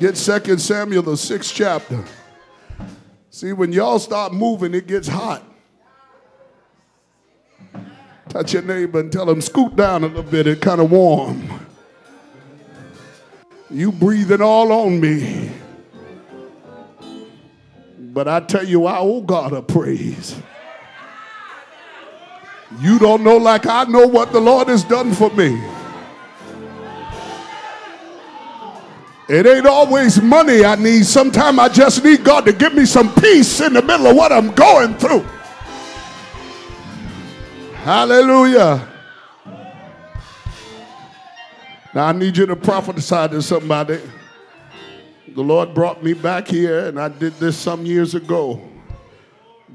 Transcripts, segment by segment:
Get Second Samuel, the sixth chapter. See, when y'all start moving, it gets hot. Touch your neighbor and tell him, scoot down a little bit, it's kind of warm. You breathing all on me. But I tell you, I owe God a praise. You don't know like I know what the Lord has done for me. It ain't always money I need. Sometimes I just need God to give me some peace in the middle of what I'm going through. Hallelujah. Now I need you to prophesy to somebody. The Lord brought me back here, and I did this some years ago.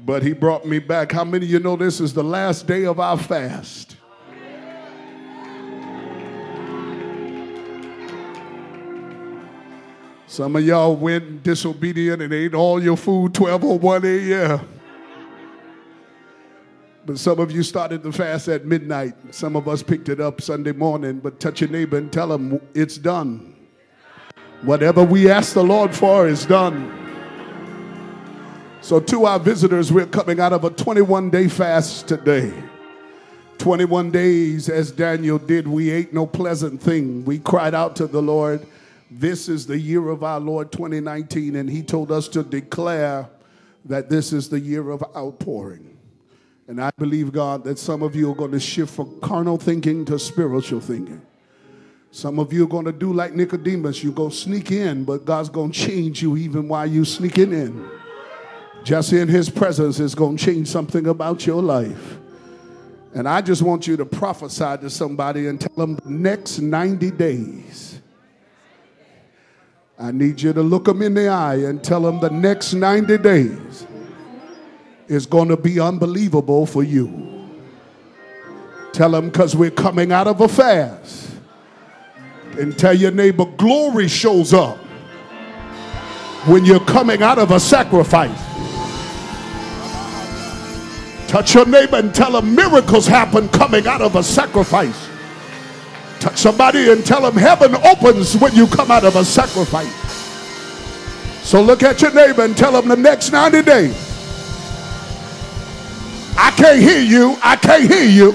But He brought me back. How many of you know this is the last day of our fast? Some of y'all went disobedient and ate all your food 12 or 1 a.m. But some of you started the fast at midnight. Some of us picked it up Sunday morning. But touch your neighbor and tell them it's done. Whatever we ask the Lord for is done. So, to our visitors, we're coming out of a 21 day fast today. 21 days, as Daniel did, we ate no pleasant thing. We cried out to the Lord this is the year of our Lord 2019, and He told us to declare that this is the year of outpouring. And I believe, God, that some of you are going to shift from carnal thinking to spiritual thinking. Some of you are going to do like Nicodemus. You go sneak in, but God's going to change you even while you're sneaking in. Just in his presence is going to change something about your life. And I just want you to prophesy to somebody and tell them the next 90 days I need you to look them in the eye and tell them the next 90 days is going to be unbelievable for you. Tell them because we're coming out of a fast. And tell your neighbor, glory shows up when you're coming out of a sacrifice. Touch your neighbor and tell them miracles happen coming out of a sacrifice. Touch somebody and tell them heaven opens when you come out of a sacrifice. So look at your neighbor and tell them the next 90 days. I can't hear you. I can't hear you.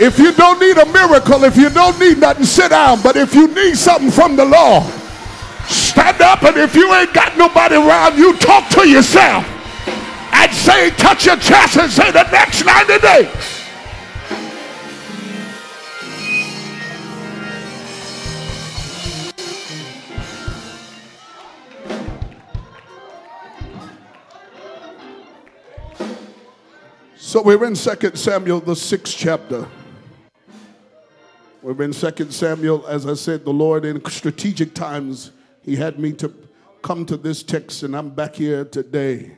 If you don't need a miracle, if you don't need nothing, sit down. But if you need something from the Lord, stand up. And if you ain't got nobody around you, talk to yourself and say, touch your chest and say the next 90 days. So we're in 2 Samuel, the sixth chapter. We're in 2 Samuel, as I said, the Lord in strategic times, He had me to come to this text, and I'm back here today.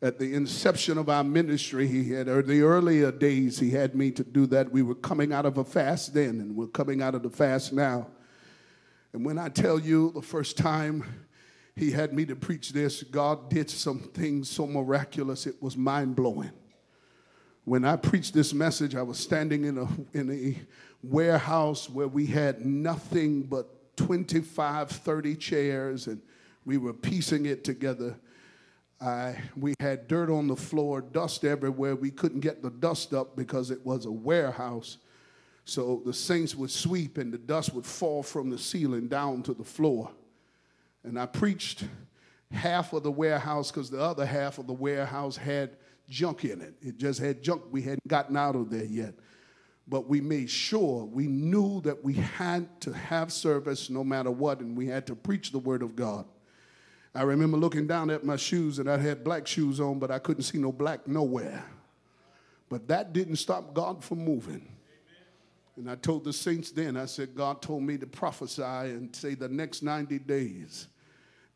At the inception of our ministry, He had, or the earlier days, He had me to do that. We were coming out of a fast then, and we're coming out of the fast now. And when I tell you the first time He had me to preach this, God did some things so miraculous, it was mind blowing when I preached this message, I was standing in a, in a warehouse where we had nothing but 25, 30 chairs, and we were piecing it together. I, we had dirt on the floor, dust everywhere. We couldn't get the dust up because it was a warehouse. So the saints would sweep and the dust would fall from the ceiling down to the floor. And I preached half of the warehouse because the other half of the warehouse had junk in it. It just had junk we hadn't gotten out of there yet. But we made sure, we knew that we had to have service no matter what, and we had to preach the word of God. I remember looking down at my shoes, and I had black shoes on, but I couldn't see no black nowhere. But that didn't stop God from moving. And I told the saints then, I said, God told me to prophesy and say the next 90 days.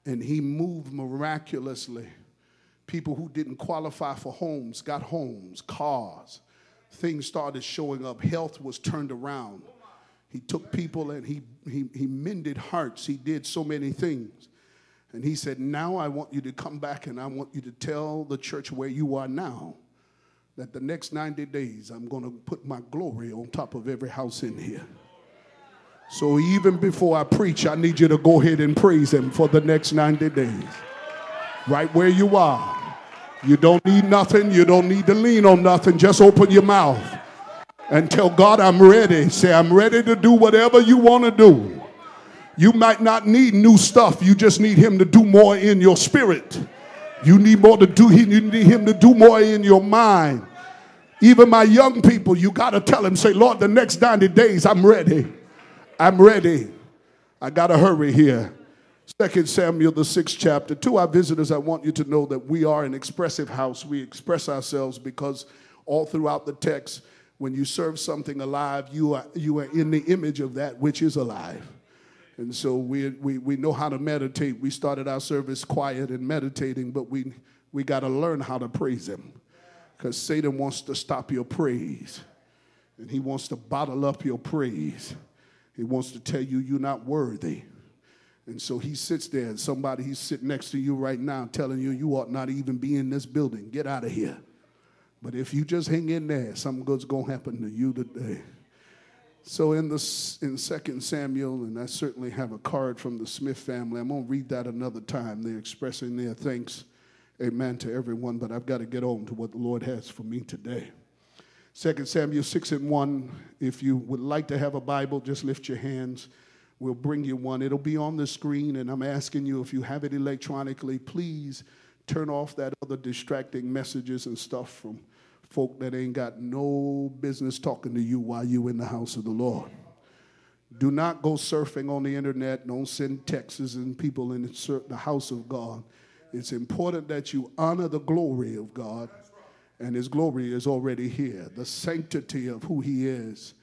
And He moved miraculously People who didn't qualify for homes got homes, cars. Things started showing up. Health was turned around. He took people and he, he, he mended hearts. He did so many things. And he said, Now I want you to come back and I want you to tell the church where you are now that the next 90 days I'm going to put my glory on top of every house in here. So even before I preach, I need you to go ahead and praise Him for the next 90 days. Right where you are. You don't need nothing. You don't need to lean on nothing. Just open your mouth and tell God, I'm ready. Say, I'm ready to do whatever you want to do. You might not need new stuff. You just need Him to do more in your spirit. You need more to do. You need Him to do more in your mind. Even my young people, you got to tell Him, say, Lord, the next 90 days, I'm ready. I'm ready. I got to hurry here. Second Samuel, the sixth chapter. To our visitors, I want you to know that we are an expressive house. We express ourselves because all throughout the text, when you serve something alive, you are, you are in the image of that which is alive. And so we, we, we know how to meditate. We started our service quiet and meditating, but we, we got to learn how to praise Him because Satan wants to stop your praise and he wants to bottle up your praise. He wants to tell you you're not worthy. And so he sits there, and somebody he's sitting next to you right now telling you you ought not even be in this building. Get out of here. But if you just hang in there, something good's going to happen to you today. So in the in Second Samuel, and I certainly have a card from the Smith family. I'm gonna read that another time. They're expressing their thanks, amen, to everyone. But I've got to get on to what the Lord has for me today. Second Samuel six and one. If you would like to have a Bible, just lift your hands. We'll bring you one. It'll be on the screen, and I'm asking you if you have it electronically, please turn off that other distracting messages and stuff from folk that ain't got no business talking to you while you in the house of the Lord. Do not go surfing on the internet. Don't send texts and people in the house of God. It's important that you honor the glory of God, and His glory is already here. The sanctity of who He is.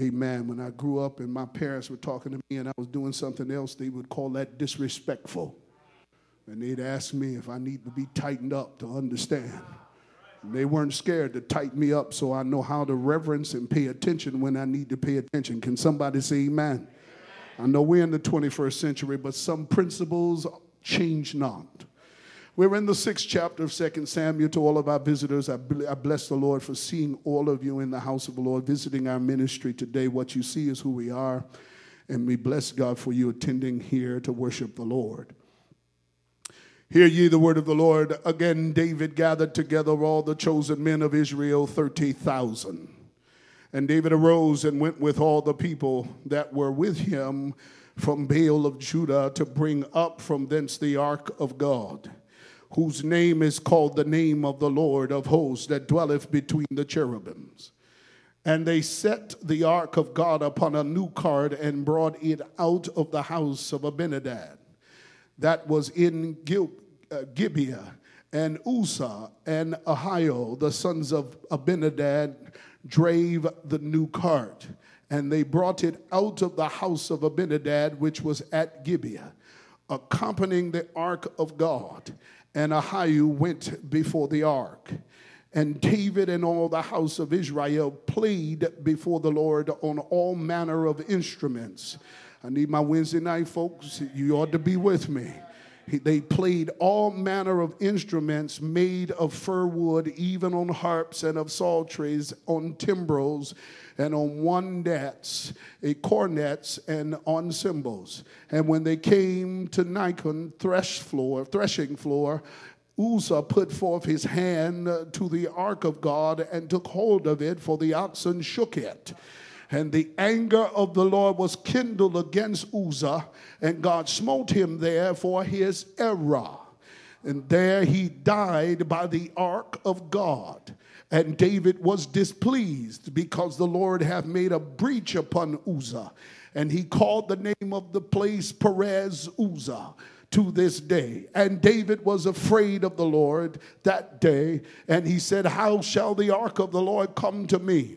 Amen. When I grew up and my parents were talking to me and I was doing something else, they would call that disrespectful. And they'd ask me if I need to be tightened up to understand. They weren't scared to tighten me up so I know how to reverence and pay attention when I need to pay attention. Can somebody say amen? I know we're in the 21st century, but some principles change not. We're in the sixth chapter of Second Samuel. To all of our visitors, I bless the Lord for seeing all of you in the house of the Lord, visiting our ministry today. What you see is who we are, and we bless God for you attending here to worship the Lord. Hear ye the word of the Lord. Again, David gathered together all the chosen men of Israel, 30,000. And David arose and went with all the people that were with him from Baal of Judah to bring up from thence the ark of God, whose name is called the name of the Lord of hosts that dwelleth between the cherubims. And they set the ark of God upon a new cart and brought it out of the house of Abinadab that was in Gil- uh, Gibeah, and Uzzah and Ahio, the sons of Abinadab, drave the new cart. And they brought it out of the house of Abinadab, which was at Gibeah, accompanying the ark of God. And Ahio went before the ark. And David and all the house of Israel played before the Lord on all manner of instruments I need my Wednesday night folks. You ought to be with me. They played all manner of instruments made of fir wood, even on harps and of psalteries, on timbrels, and on wondets, a eh, cornets, and on cymbals. And when they came to Nachon thresh floor, threshing floor, Uzzah put forth his hand to the ark of God and took hold of it, for the oxen shook it. And the anger of the Lord was kindled against Uzzah, and God smote him there for his error. And there he died by the ark of God. And David was displeased because the Lord hath made a breach upon Uzzah. And he called the name of the place Perez Uzzah to this day. And David was afraid of the Lord that day. And he said, How shall the ark of the Lord come to me?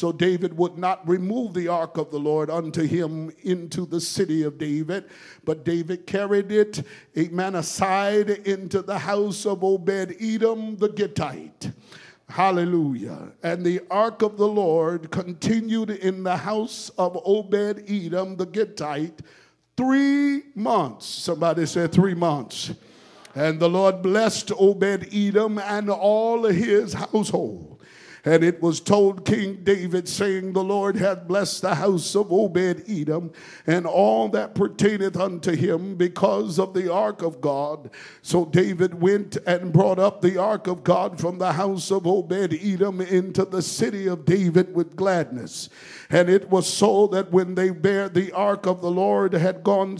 So David would not remove the ark of the Lord unto him into the city of David, but David carried it, amen, aside into the house of Obed Edom the Gittite. Hallelujah. And the ark of the Lord continued in the house of Obed Edom the Gittite three months. Somebody said three months. And the Lord blessed Obed Edom and all his household. And it was told King David, saying, The Lord hath blessed the house of Obed Edom and all that pertaineth unto him because of the ark of God. So David went and brought up the ark of God from the house of Obed Edom into the city of David with gladness. And it was so that when they bare the ark of the Lord had gone,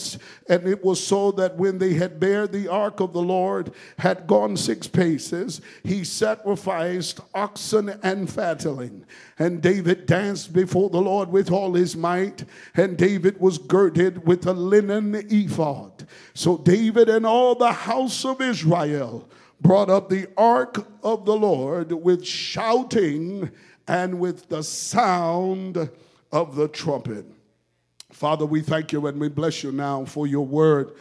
and it was so that when they had bare the ark of the Lord had gone six paces, he sacrificed oxen and fatling. And David danced before the Lord with all his might, and David was girded with a linen ephod. So David and all the house of Israel brought up the ark of the Lord with shouting and with the sound of the trumpet. Father, we thank you and we bless you now for your word.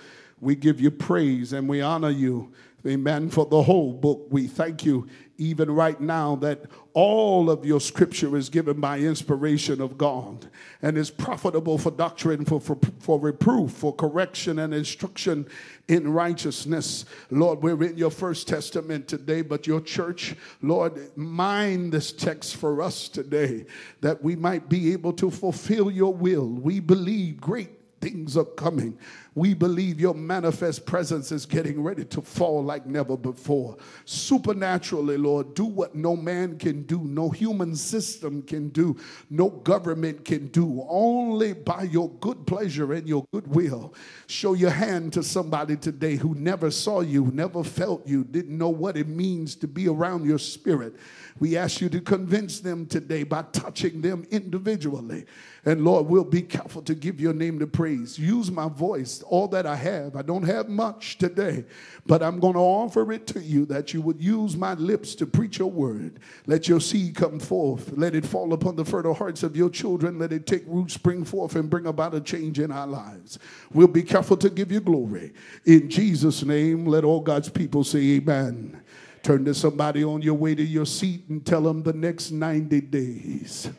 We give you praise and we honor you. Amen. For the whole book, we thank you even right now that all of your scripture is given by inspiration of God and is profitable for doctrine, for, for, for reproof, for correction and instruction in righteousness. Lord, we're in your first testament today, but your church, Lord, mind this text for us today that we might be able to fulfill your will. We believe great things are coming. We believe your manifest presence is getting ready to fall like never before. Supernaturally, Lord, do what no man can do, no human system can do, no government can do. Only by your good pleasure and your good will. Show your hand to somebody today who never saw you, never felt you, didn't know what it means to be around your spirit. We ask you to convince them today by touching them individually. And Lord, we'll be careful to give your name the praise. Use my voice, all that I have. I don't have much today, but I'm going to offer it to you that you would use my lips to preach your word. Let your seed come forth. Let it fall upon the fertile hearts of your children. Let it take root, spring forth, and bring about a change in our lives. We'll be careful to give you glory. In Jesus' name, let all God's people say amen. Turn to somebody on your way to your seat and tell them the next 90 days.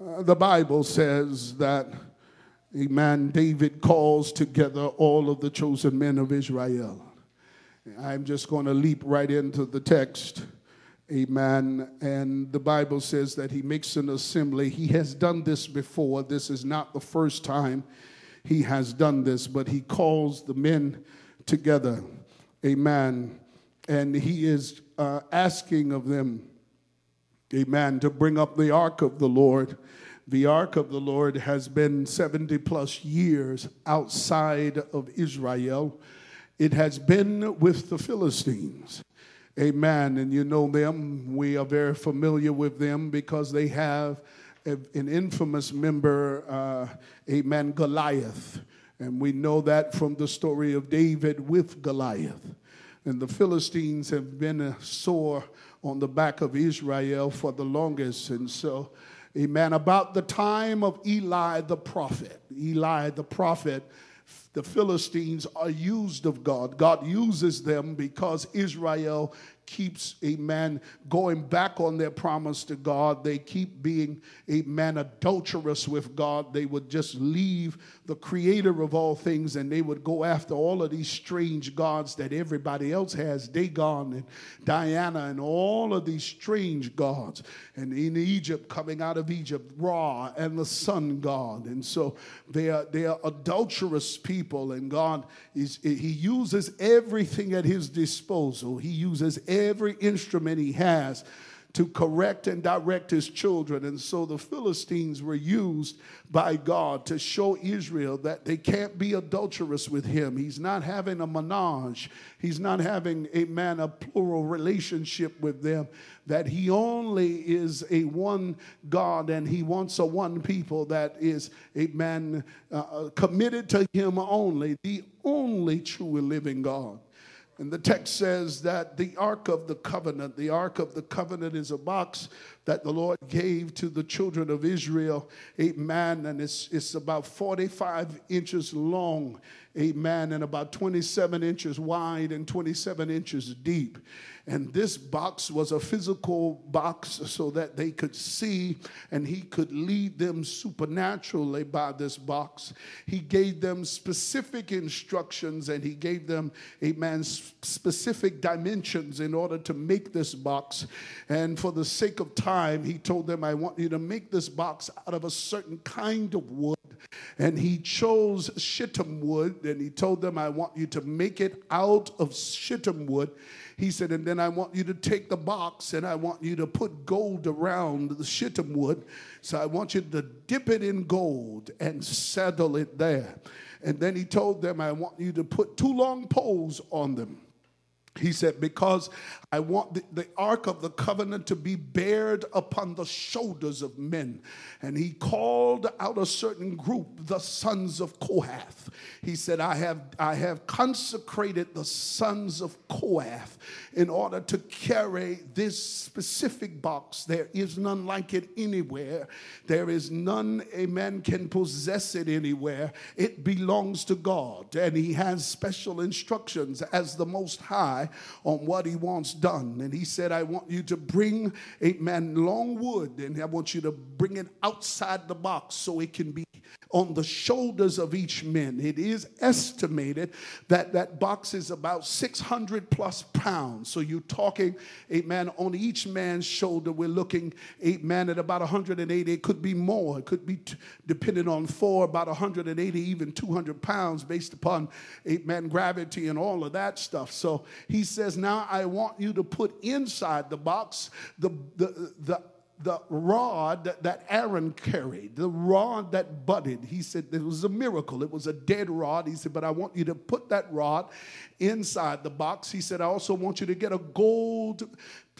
Uh, the Bible says that, a man, David calls together all of the chosen men of Israel. I'm just going to leap right into the text. Amen. And the Bible says that he makes an assembly. He has done this before. This is not the first time he has done this, but he calls the men together. Amen. And he is uh, asking of them, amen, to bring up the ark of the Lord. The ark of the Lord has been 70 plus years outside of Israel. It has been with the Philistines. Amen. And you know them. We are very familiar with them because they have an infamous member, uh, amen, Goliath. And we know that from the story of David with Goliath. And the Philistines have been a sore on the back of Israel for the longest. And so, amen, about the time of Eli the prophet, Eli the prophet, the Philistines are used of God. God uses them because Israel keeps a man going back on their promise to God. They keep being a man adulterous with God. They would just leave the creator of all things and they would go after all of these strange gods that everybody else has Dagon and Diana and all of these strange gods. And in Egypt, coming out of Egypt, Ra and the sun god. And so they are, they are adulterous people, and God is, He uses everything at His disposal. He uses every instrument He has to correct and direct his children. And so the Philistines were used by God to show Israel that they can't be adulterous with him. He's not having a menage, he's not having a man, a plural relationship with them. That he only is a one God and he wants a one people that is a man uh, uh committed to him only, the only true and living God. And the text says that the Ark of the Covenant, the Ark of the Covenant is a box that the Lord gave to the children of Israel. Amen. And it's, it's about 45 inches long. Amen. And about 27 inches wide and 27 inches deep. And this box was a physical box so that they could see and he could lead them supernaturally by this box. He gave them specific instructions and he gave them, a amen, specific dimensions in order to make this box. And for the sake of time, he told them, I want you to make this box out of a certain kind of wood and he chose shittim wood, and he told them, I want you to make it out of shittim wood. He said, and then I want you to take the box and I want you to put gold around the shittim wood. So I want you to dip it in gold and saddle it there. And then he told them, I want you to put two long poles on them. He said, Because I want the, the, Ark of the Covenant to be bared upon the shoulders of men. And he called out a certain group, the sons of Kohath. He said, I have, I have consecrated the sons of Kohath in order to carry this specific box. There is none like it anywhere. There is none, a man can possess it anywhere. It belongs to God. And he has special instructions as the Most High on what he wants done. And he said, I want you to bring a man long wood and I want you to bring it outside the box so it can be on the shoulders of each man. It is estimated that that box is about 600 plus pounds. So you're talking, amen, on each man's shoulder, we're looking, amen, at about 180. It could be more. It could be, t- depending on four, about 180, even 200 pounds based upon, amen, gravity and all of that stuff. So he says, now I want you to put inside the box the, the, the the rod that Aaron carried, the rod that budded. He said it was a miracle. It was a dead rod. He said, but I want you to put that rod inside the box. He said, I also want you to get a gold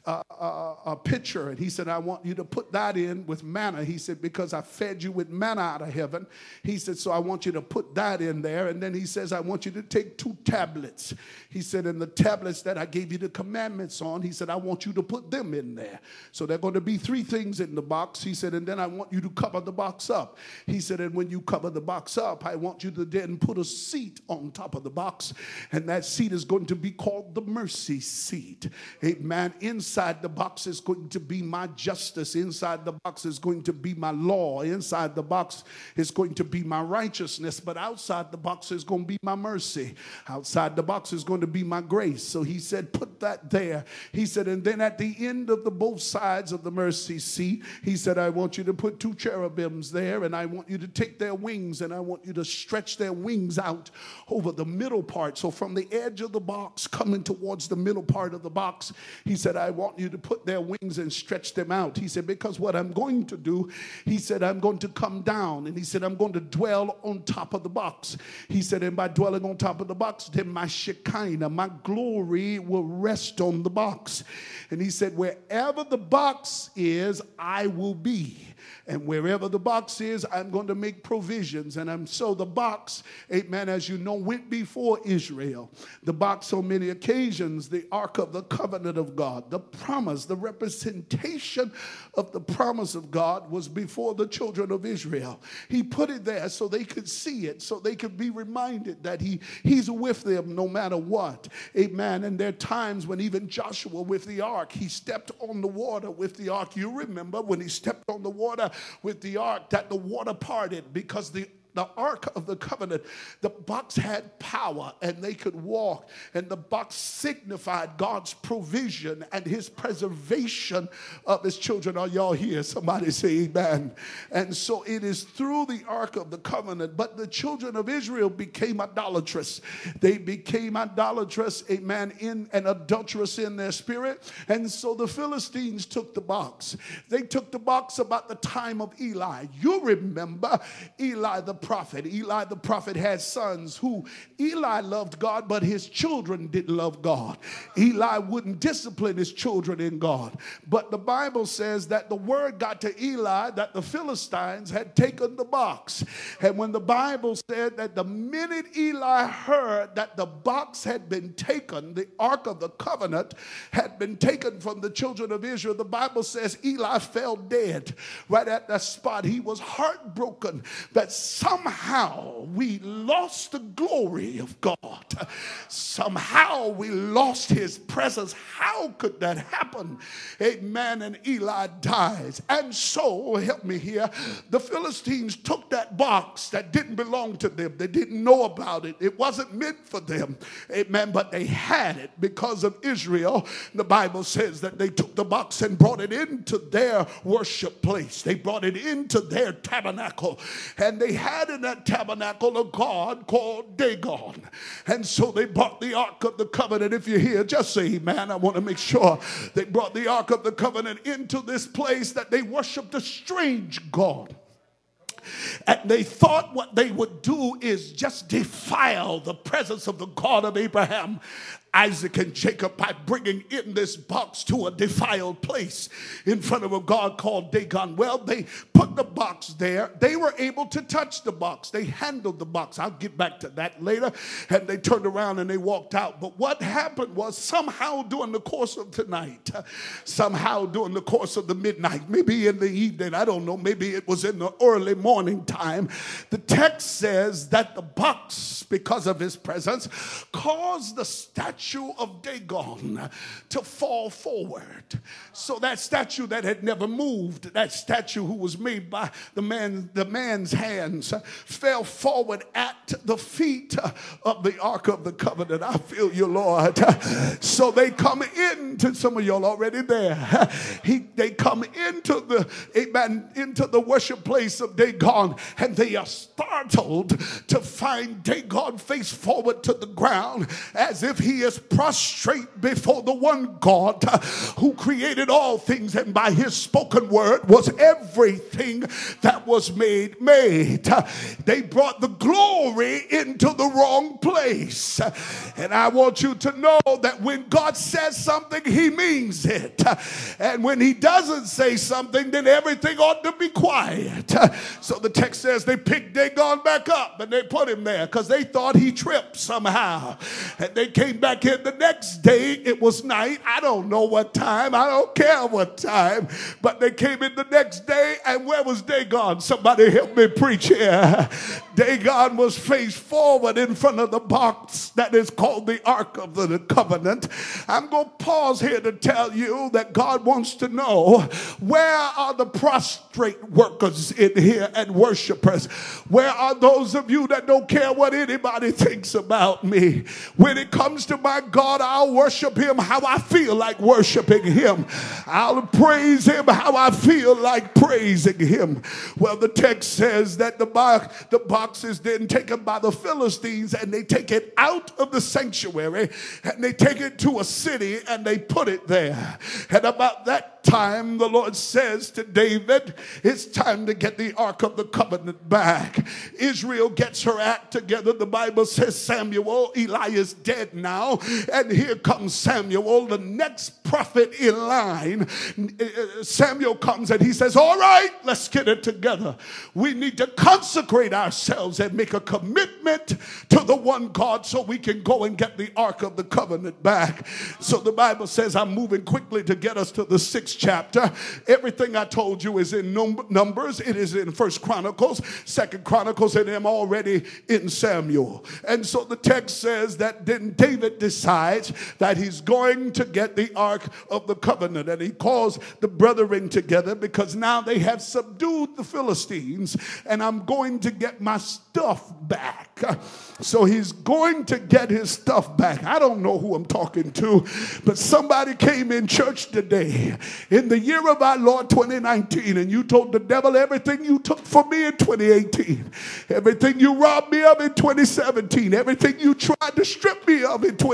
uh, uh, a pitcher and he said i want you to put that in with manna. He said because i fed you with manna out of heaven. He said so i want you to put that in there. And then he says i want you to take two tablets. He said and the tablets that i gave you the commandments on he said i want you to put them in there. So there are going to be three things in the box he said and then i want you to cover the box up. He said and when you cover the box up i want you to then put a seat on top of the box and that seat is going to be called the mercy seat. Amen. Inside Inside the box is going to be my justice. Inside the box is going to be my law. Inside the box is going to be my righteousness. But outside the box is going to be my mercy. Outside the box is going to be my grace. So he said, put that there. He said, and then at the end of the both sides of the mercy seat, he said, I want you to put two cherubims there, and I want you to take their wings, and I want you to stretch their wings out over the middle part. So from the edge of the box coming towards the middle part of the box, he said, I want you to put their wings and stretch them out. He said, Because what I'm going to do, he said, I'm going to come down. And he said, I'm going to dwell on top of the box. He said, And by dwelling on top of the box, then my Shekinah, my glory will rest on the box. And he said, Wherever the box is, I will be. And wherever the box is, I'm going to make provisions. And I'm so the box, amen, as you know, went before Israel. The box on many occasions, the Ark of the Covenant of God, the promise, the representation of the promise of God was before the children of Israel. He put it there so they could see it, so they could be reminded that he, He's with them no matter what. Amen. And there are times when even Joshua with the ark, he stepped on the water with the ark. You remember when he stepped on the water with the ark that the water parted because the the Ark of the Covenant, the box had power and they could walk, and the box signified God's provision and his preservation of his children. Are y'all here? Somebody say amen. And so it is through the Ark of the Covenant, but the children of Israel became idolatrous. They became idolatrous, amen, in and adulterous in their spirit. And so the Philistines took the box. They took the box about the time of Eli. You remember Eli the prophet. Eli the prophet had sons who Eli loved God, but his children didn't love God. Eli wouldn't discipline his children in God. But the Bible says that the word got to Eli that the Philistines had taken the box. And when the Bible said that the minute Eli heard that the box had been taken, the Ark of the Covenant had been taken from the children of Israel, the Bible says Eli fell dead right at that spot. He was heartbroken that some somehow we lost the glory of God. Somehow we lost his presence. How could that happen? Amen. And Eli dies. And so, help me here, the Philistines took that box that didn't belong to them. They didn't know about it. It wasn't meant for them. Amen. But they had it because of Israel. The Bible says that they took the box and brought it into their worship place. They brought it into their tabernacle. And they had in that tabernacle a god called Dagon. And so they brought the Ark of the Covenant. If you're here, just say amen. I want to make sure they brought the Ark of the Covenant into this place that they worshiped a strange God. And they thought what they would do is just defile the presence of the God of Abraham Isaac and Jacob by bringing in this box to a defiled place in front of a God called Dagon. Well, they put the box there. They were able to touch the box. They handled the box. I'll get back to that later. And they turned around and they walked out. But what happened was somehow during the course of tonight, somehow during the course of the midnight, maybe in the evening, I don't know, maybe it was in the early morning time, the text says that the box, because of his presence, caused the statue statue of Dagon to fall forward. So that statue that had never moved, that statue who was made by the man, the man's hands, fell forward at the feet of the Ark of the Covenant. I feel you, Lord. So they come into some of y'all already there. He, they come into the amen into the worship place of Dagon, and they are startled to find Dagon face forward to the ground as if he is prostrate before the one God who created all things, and by his spoken word was everything that was made made. They brought the glory into the wrong place. And I want you to know that when God says something, he means it. And when he doesn't say something, then everything ought to be quiet. So the text says they picked Dagon back up and they put him there because they thought he tripped somehow. And they came back again the next day. It was night. I don't know what time. I don't care what time. But they came in the next day, and where was Dagon? Somebody help me preach here. Dagon was faced forward in front of the box that is called the Ark of the Covenant. I'm going to pause here to tell you that God wants to know where are the prostrate workers in here and worshipers? Where are those of you that don't care what anybody thinks about me? When it comes to my God, I'll worship him how I feel like worshiping him. I'll praise him how I feel like praising him. Well, the text says that the box, the box is then taken by the Philistines and they take it out of the sanctuary and they take it to a city and they put it there. And about that time, the Lord says to David, It's time to get the Ark of the Covenant back. Israel gets her act together. The Bible says Samuel, Eli is dead now. And here comes Samuel, the next prophet in line. Samuel comes and he says, All right, let's get it together. We need to consecrate ourselves and make a commitment to the one God so we can go and get the Ark of the Covenant back. So the Bible says, I'm moving quickly to get us to the sixth chapter. Everything I told you is in num- Numbers, it is in First Chronicles, Second Chronicles, and I'm already in Samuel. And so the text says that then David decides that he's going to get the Ark of the Covenant, and he calls the brethren together because now they have subdued the Philistines, and I'm going to get my stuff back. So he's going to get his stuff back. I don't know who I'm talking to, but somebody came in church today in the year of our Lord 2019 and you told the devil everything you took from me in 2018, everything you robbed me of in 2017, everything you tried to strip me of in 2018,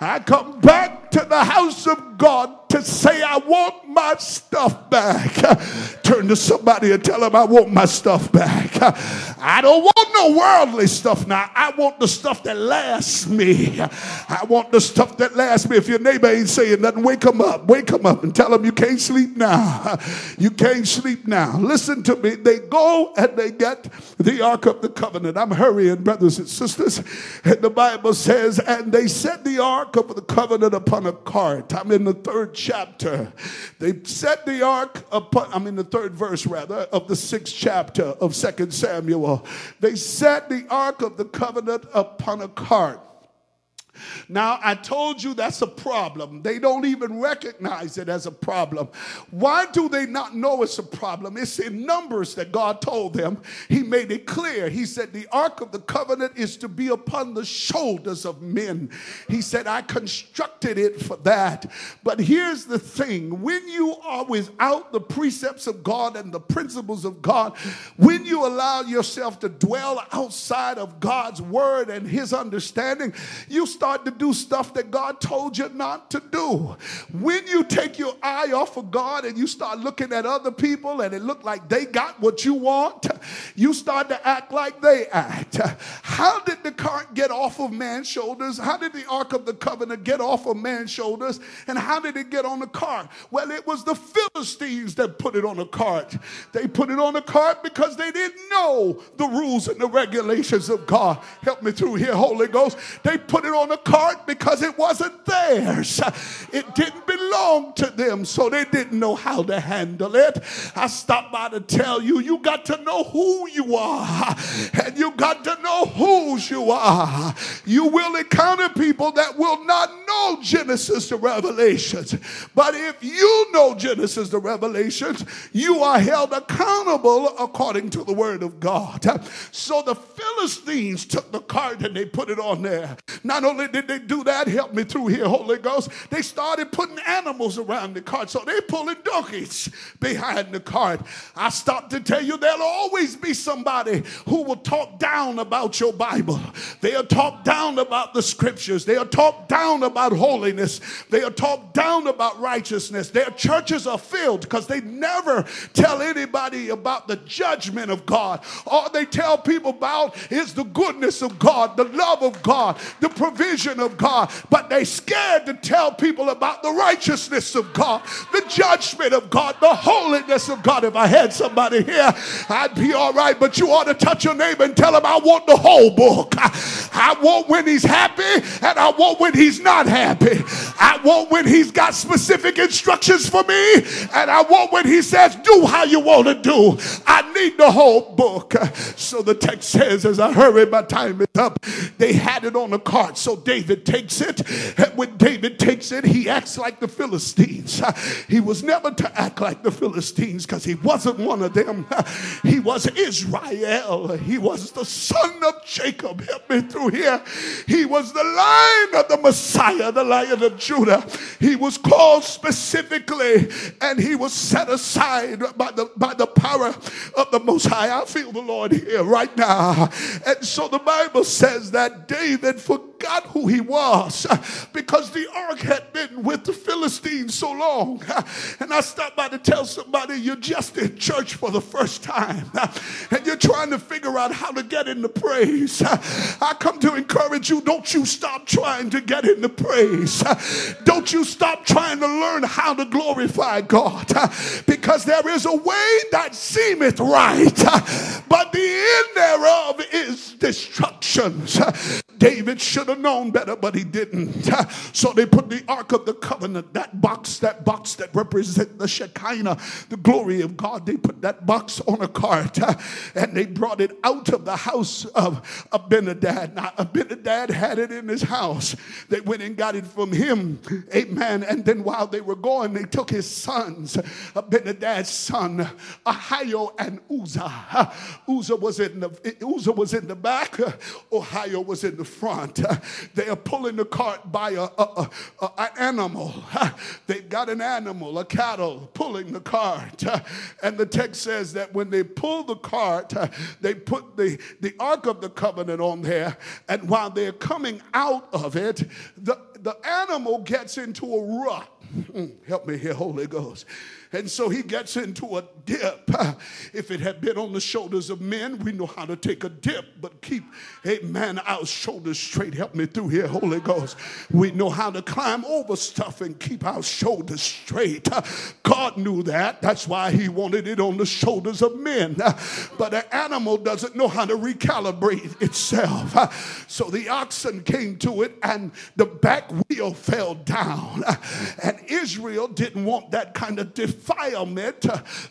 I come back to the house of God to say, I want my stuff back. Turn to somebody and tell them, I want my stuff back. I don't want no worldly stuff now. I want the stuff that lasts me. I want the stuff that lasts me. If your neighbor ain't saying nothing, wake them up. Wake them up and tell them you can't sleep now. You can't sleep now. Listen to me. They go and they get the Ark of the Covenant. I'm hurrying, brothers and sisters. And the Bible says, and they set the Ark of the Covenant upon upon a cart. I'm in the third chapter. They set the ark upon, I'm in the third verse rather, of the sixth chapter of Second Samuel. They set the ark of the covenant upon a cart. Now, I told you that's a problem. They don't even recognize it as a problem. Why do they not know it's a problem? It's in Numbers that God told them. He made it clear. He said, The Ark of the Covenant is to be upon the shoulders of men. He said, I constructed it for that. But here's the thing when you are without the precepts of God and the principles of God, when you allow yourself to dwell outside of God's word and his understanding, you to do stuff that God told you not to do. When you take your eye off of God and you start looking at other people and it look like they got what you want, you start to act like they act. How did the cart get off of man's shoulders? How did the Ark of the Covenant get off of man's shoulders? And how did it get on the cart? Well, it was the Philistines that put it on the cart. They put it on the cart because they didn't know the rules and the regulations of God. Help me through here, Holy Ghost. They put it on the cart because it wasn't theirs. It didn't belong to them, so they didn't know how to handle it. I stopped by to tell you, you got to know who you are, and you got to know whose you are. You will encounter people that will not know Genesis to Revelations, but if you know Genesis to Revelations, you are held accountable according to the word of God. So the Philistines took the cart and they put it on there. Not only did they do that, help me through here, Holy Ghost, they started putting animals around the cart. So they pulling donkeys behind the cart. I stopped to tell you there'll always be somebody who will talk down about your Bible. They are talked down about the scriptures. They are talked down about holiness. They are talked down about righteousness. Their churches are filled because they never tell anybody about the judgment of God. All they tell people about is the goodness of God, the love of God, the provision of God, but they scared to tell people about the righteousness of God, the judgment of God, the holiness of God. If I had somebody here, I'd be all right, but you ought to touch your neighbor and tell him, I want the whole book. I want when he's happy and I want when he's not happy. I want when he's got specific instructions for me and I want when he says, do how you want to do. I need the whole book. So the text says, as I hurry, my time is up. They had it on the cart. So David takes it. And when David takes it, he acts like the Philistines. He was never to act like the Philistines because he wasn't one of them. He was Israel. He was the son of Jacob. Help me through here. He was the lion of the Messiah, the lion of Judah. He was called specifically and he was set aside by the, by the power of the Most High. I feel the Lord here right now. And so the Bible says that David forgot who he was because the ark had been with the Philistines so long. And I stopped by to tell somebody you're just in church for the first time and you're trying to figure out how to get into praise. I come to encourage you don't you stop trying to get into praise. Don't you stop trying to learn how to glorify God because there is a way that seemeth right, but the end thereof is destruction. David should have known better, but he didn't. So they put the Ark of the Covenant, that box, that box that represents the Shekinah, the glory of God. They put that box on a cart and they brought it out of the house of Abinadab. Now, Abinadab had it in his house. They went and got it from him. Amen. And then while they were going, they took his sons, Abinadab's son, Ahio and Uzzah. Uzzah was in the Uzzah was in the back. Ahio was in the front. They are pulling the cart by a, a, a, a animal. They've got an animal, a cattle, pulling the cart. And the text says that when they pull the cart, they put the, the Ark of the Covenant on there. And while they're coming out of it, the, the animal gets into a rut. Hmm, help me here, Holy Ghost And so he gets into a dip. If it had been on the shoulders of men, we know how to take a dip, but keep, a amen, our shoulders straight. Help me through here, Holy Ghost. We know how to climb over stuff and keep our shoulders straight. God knew that. That's why he wanted it on the shoulders of men. But an animal doesn't know how to recalibrate itself. So the oxen came to it and the back wheel fell down. And Israel didn't want that kind of defilement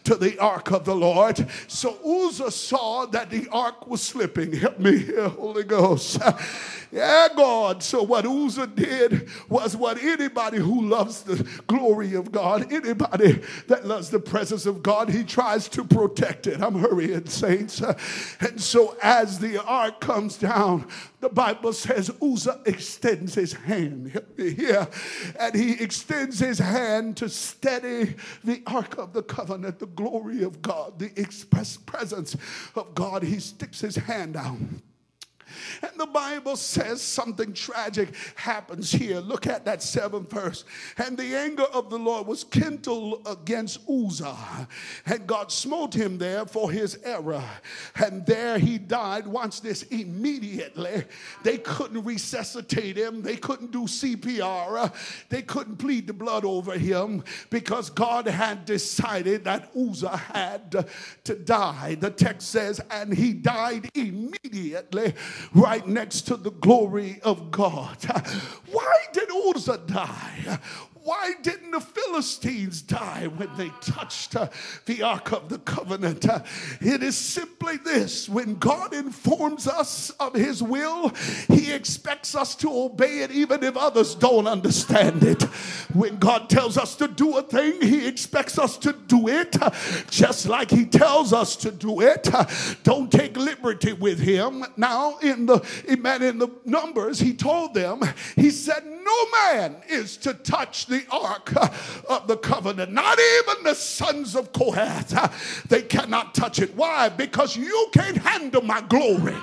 to the ark of the Lord. So Uzzah saw that the ark was slipping. Help me here, Holy Ghost. Yeah, God. So what Uzzah did was what anybody who loves the glory of God, anybody that loves the presence of God, he tries to protect it. I'm hurrying, saints. And so as the ark comes down, the Bible says Uzzah extends his hand. Here, and he extends his hand to steady the ark of the covenant, the glory of God, the express presence of God. He sticks his hand out and the Bible says something tragic happens here. Look at that seventh verse. And the anger of the Lord was kindled against Uzzah, and God smote him there for his error. And there he died. Watch this immediately. They couldn't resuscitate him, they couldn't do CPR, they couldn't plead the blood over him because God had decided that Uzzah had to die. The text says, and he died immediately right next to the glory of God. Why did Uzzah die? Why didn't the Philistines die when they touched uh, the Ark of the Covenant? Uh, it is simply this when God informs us of His will, He expects us to obey it even if others don't understand it. When God tells us to do a thing, He expects us to do it uh, just like He tells us to do it. Uh, don't take liberty with Him. Now, in the, in the Numbers, He told them, He said, No man is to touch the ark uh, of the covenant. Not even the sons of Kohath. Uh, they cannot touch it. Why? Because you can't handle my glory.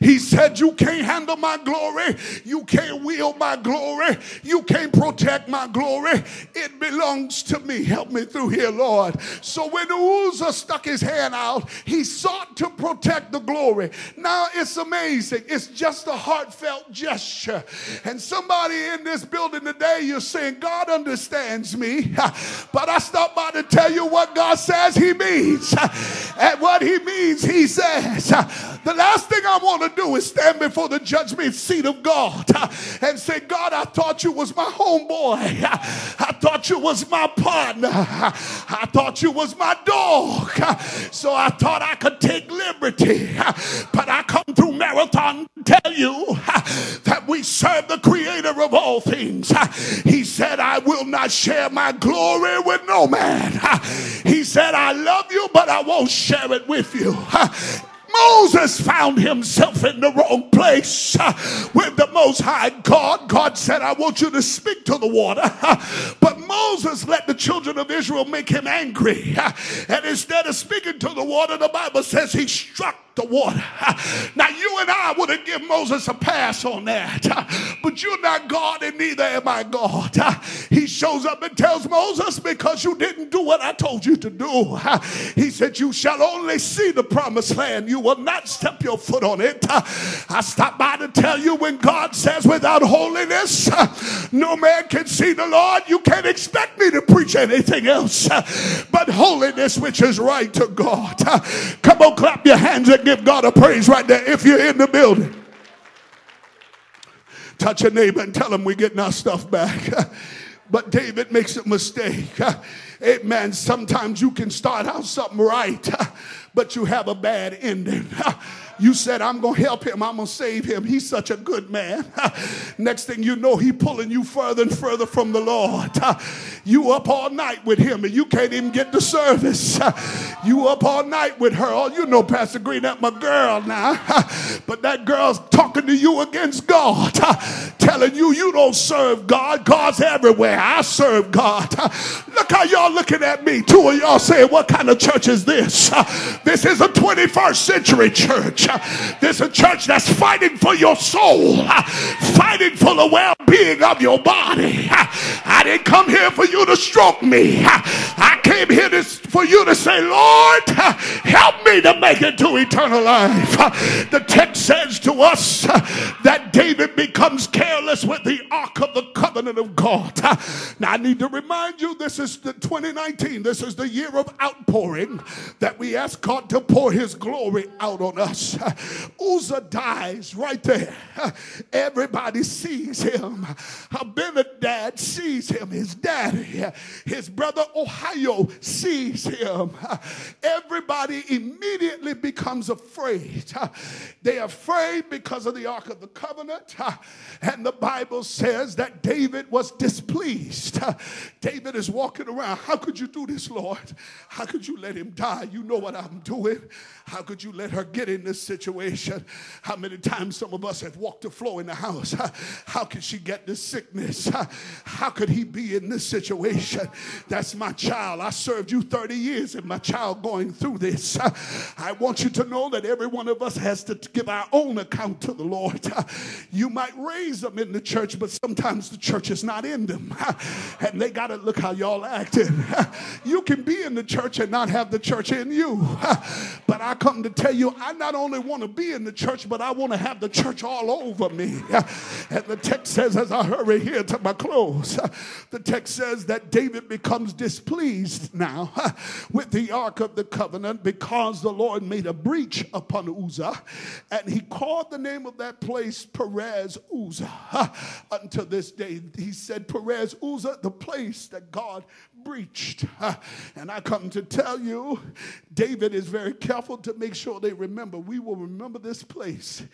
He said, You can't handle my glory. You can't wield my glory. You can't protect my glory. It belongs to me. Help me through here, Lord. So when Uzzah stuck his hand out, he sought to protect the glory. Now it's amazing. It's just a heartfelt gesture. And somebody in this building today, you're saying, God understands me. But I stopped by to tell you what God says He means. And what He means, He says. The last thing I want to do is stand before the judgment seat of God uh, and say, God, I thought you was my homeboy. I thought you was my partner. I thought you was my dog. So I thought I could take liberty. But I come through Marathon to tell you that we serve the creator of all things. He said, I will not share my glory with no man. He said, I love you, but I won't share it with you. Moses found himself in the wrong place with the Most High God. God said, I want you to speak to the water. But Moses let the children of Israel make him angry. And instead of speaking to the water, the Bible says he struck the water. Now, you and I would have given Moses a pass on that, but you're not God, and neither am I God. He shows up and tells Moses, Because you didn't do what I told you to do. He said, You shall only see the promised land, you will not step your foot on it. I stopped by to tell you when God says, Without holiness, no man can see the Lord, you can't expect me to preach anything else but holiness, which is right to God. Come on, clap your hands again give God a praise right there if you're in the building. Touch a neighbor and tell them we're getting our stuff back. But David makes a mistake. Amen. Sometimes you can start out something right, but you have a bad ending. You said, I'm going to help him. I'm going to save him. He's such a good man. Next thing you know, he pulling you further and further from the Lord. You up all night with him and you can't even get the service. You up all night with her. Oh, you know, Pastor Green, that's my girl now. But that girl's talking to you against God, telling you you don't serve God. God's everywhere. I serve God. Look how y'all looking at me. Two of y'all saying, What kind of church is this? This is a 21st century church. This is a church that's fighting for your soul, fighting for the well being of your body. I didn't come here for you to stroke me. I came here to, for you to say, Lord, help me to make it to eternal life. The text says to us that David becomes careless with the ark of the covenant of God. Now, I need to remind you this is the 2019, this is the year of outpouring that we ask God to pour his glory out on us. Uzzah dies right there. Everybody sees him. Abinadab sees him, his daddy. His brother Ahio sees him. Everybody immediately becomes afraid. They're afraid because of the Ark of the Covenant. And the Bible says that David was displeased. David is walking around. How could you do this, Lord? How could you let him die? You know what I'm doing. How could you let her get in this situation? How many times some of us have walked the floor in the house? How could she get this sickness? How could he be in this situation? That's my child. I served you 30 years and my child going through this. I want you to know that every one of us has to give our own account to the Lord. You might raise them in the church, but sometimes the church is not in them. And they got to look how y'all acting. You can be in the church and not have the church in you. But I come to tell you, I not only want to be in the church, but I want to have the church all over me. And the text says, as I hurry here to my close, the text says that David becomes displeased now with the Ark of the Covenant because the Lord made a breach upon Uzzah. And he called the name of that place Perez Uzzah. Until this day, he said, Perez Uzzah, the place that God breached. And I come to tell you, David is very careful to make sure they remember. We will remember this place.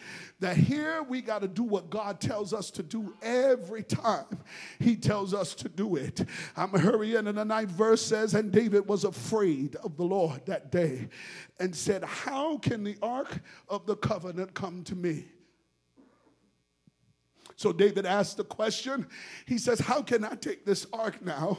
That here we got to do what God tells us to do every time He tells us to do it. I'm hurrying, and the ninth verse says, And David was afraid of the Lord that day and said, How can the ark of the covenant come to me? So David asked the question. He says, How can I take this ark now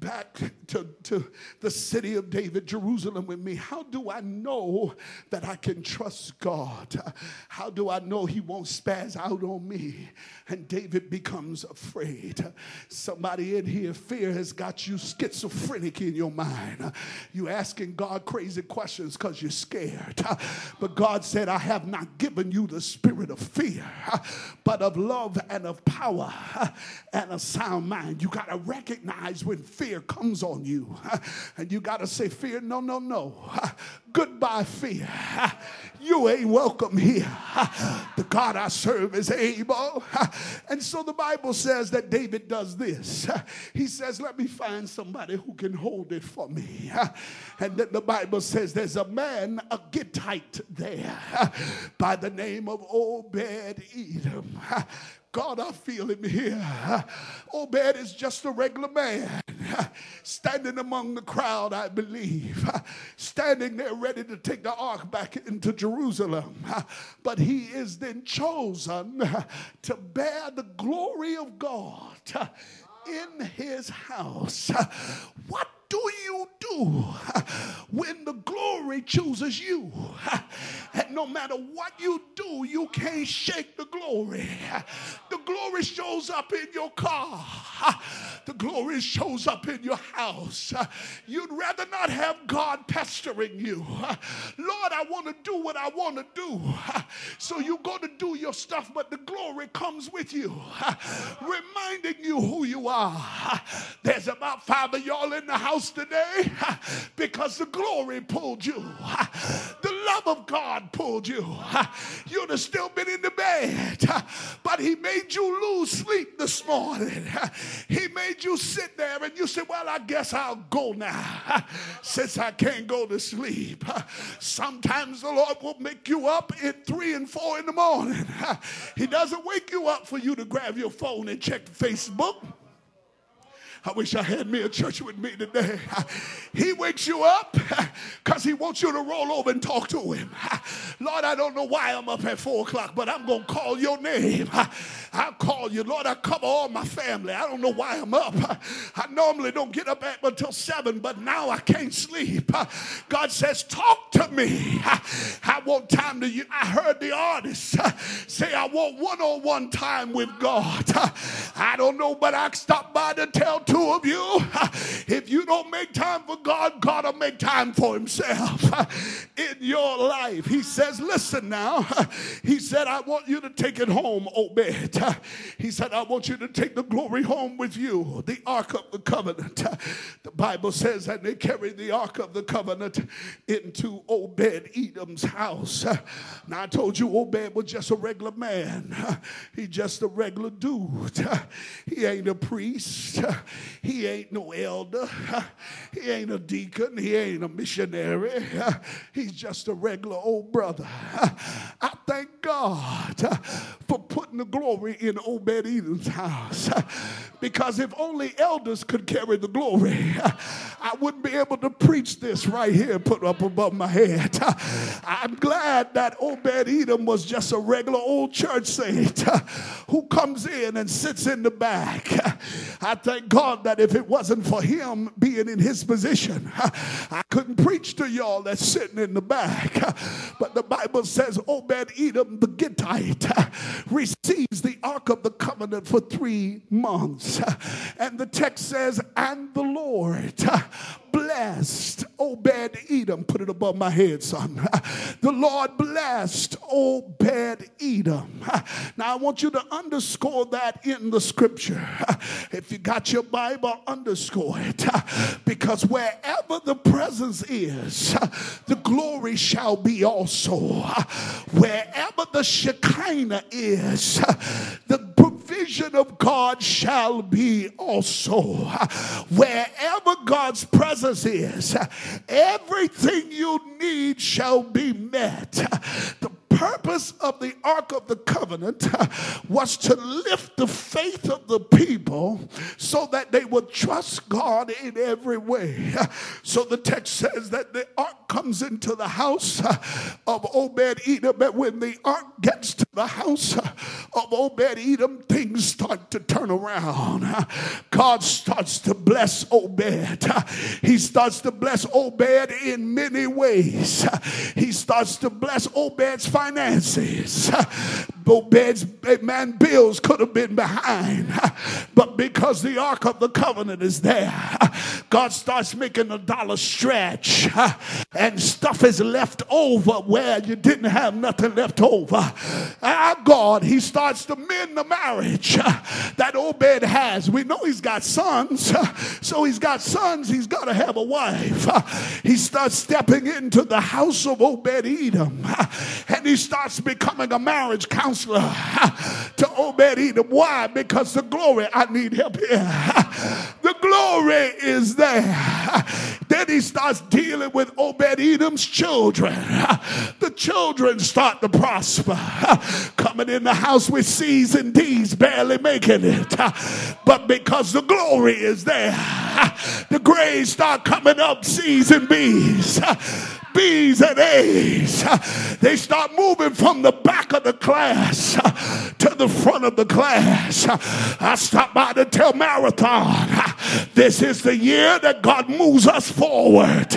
back to, to the city of David, Jerusalem, with me? How do I know that I can trust God? How do I know He won't spaz out on me? And David becomes afraid. Somebody in here, fear has got you schizophrenic in your mind. You asking God crazy questions because you're scared. But God said, I have not given you the spirit of fear, but of love and of power and a sound mind. You got to recognize when fear fear comes on you. And you got to say, Fear, no, no, no. Goodbye, fear. You ain't welcome here. The God I serve is able. And so the Bible says that David does this. He says, Let me find somebody who can hold it for me. And then the Bible says there's a man, a Gittite there by the name of Obed Edom. God, I feel him here. Oh, Obed is just a regular man standing among the crowd, I believe, standing there ready to take the ark back into Jerusalem. But he is then chosen to bear the glory of God in his house. What do you do when the glory chooses you? And no matter what you do, you can't shake the glory. The glory shows up in your car, the glory shows up in your house. You'd rather not have God pestering you. Lord, I want to do what I want to do. So you go to do your stuff, but the glory comes with you, reminding you who you are. There's about five of y'all in the house house today because the glory pulled you. The love of God pulled you. You'd have still been in the bed, but He made you lose sleep this morning. He made you sit there and you said, Well, I guess I'll go now since I can't go to sleep. Sometimes the Lord will make you up at three and four in the morning. He doesn't wake you up for you to grab your phone and check Facebook. I wish I had me a church with me today. He wakes you up because he wants you to roll over and talk to him. Lord, I don't know why I'm up at four o'clock, but I'm going to call your name. I'll call you, Lord. I cover all my family. I don't know why I'm up. I normally don't get up until seven, but now I can't sleep. God says, Talk to me. I want time to you. I heard the artist say, I want one on one time with God. I don't know, but I stopped by to tell two of you if you don't make time for God, God will make time for Himself in your life. He says, Listen now. He said, I want you to take it home, Obed. He said, I want you to take the glory home with you, the Ark of the Covenant. The Bible says that they carried the Ark of the Covenant into Obed Edom's house. Now, I told you Obed was just a regular man, he just a regular dude. He ain't a priest, he ain't no elder, he ain't a deacon, he ain't a missionary, he's just a regular old brother. I thank God for putting the glory in Obed Edom's house because if only elders could carry the glory, I wouldn't be able to preach this right here put up above my head. I'm glad that Obed Edom was just a regular old church saint who comes in and sits in the back. I thank God that if it wasn't for him being in his position, I couldn't preach to y'all that's sitting in the back. But the Bible says Obed Edom the Gittite receives the Ark of the Covenant for three months. And the text says, and the Lord blessed Obed Edom. Put it above my head, son. The Lord blessed Obed Edom. Now I want you to underscore that in the scripture. If you got your Bible, underscore it. Because wherever the presence is, the glory shall be also. Wherever the Shekinah is, the provision of God shall be also. Wherever God's presence is, everything you need shall be met. The purpose of the Ark of the Covenant was to lift the faith of the people so that they would trust God in every way. So the text says that the Ark comes into the house of Obed Edom, but when the Ark gets to the house of Obed Edom, things start to turn around. God starts to bless Obed. He starts to bless Obed in many ways. He starts to bless Obed's finances finances. Obed's eh, man bills could have been behind, but because the Ark of the Covenant is there, God starts making the dollar stretch, and stuff is left over where you didn't have nothing left over. Our God, He starts to mend the marriage that Obed has. We know he's got sons, so he's got sons, he's got to have a wife. He starts stepping into the house of Obed Edom, and he starts becoming a marriage counselor to Obed Edom. Why? Because the glory, I need help here. The glory is there. Then he starts dealing with Obed Edom's children. The children start to prosper. Coming in the house with C's and D's, barely making it. But because the glory is there, the grades start coming up C's and B's. B's and A's. They start moving from the back of the class to the front of the class. I stop by to tell Marathon this is the year that God moves us forward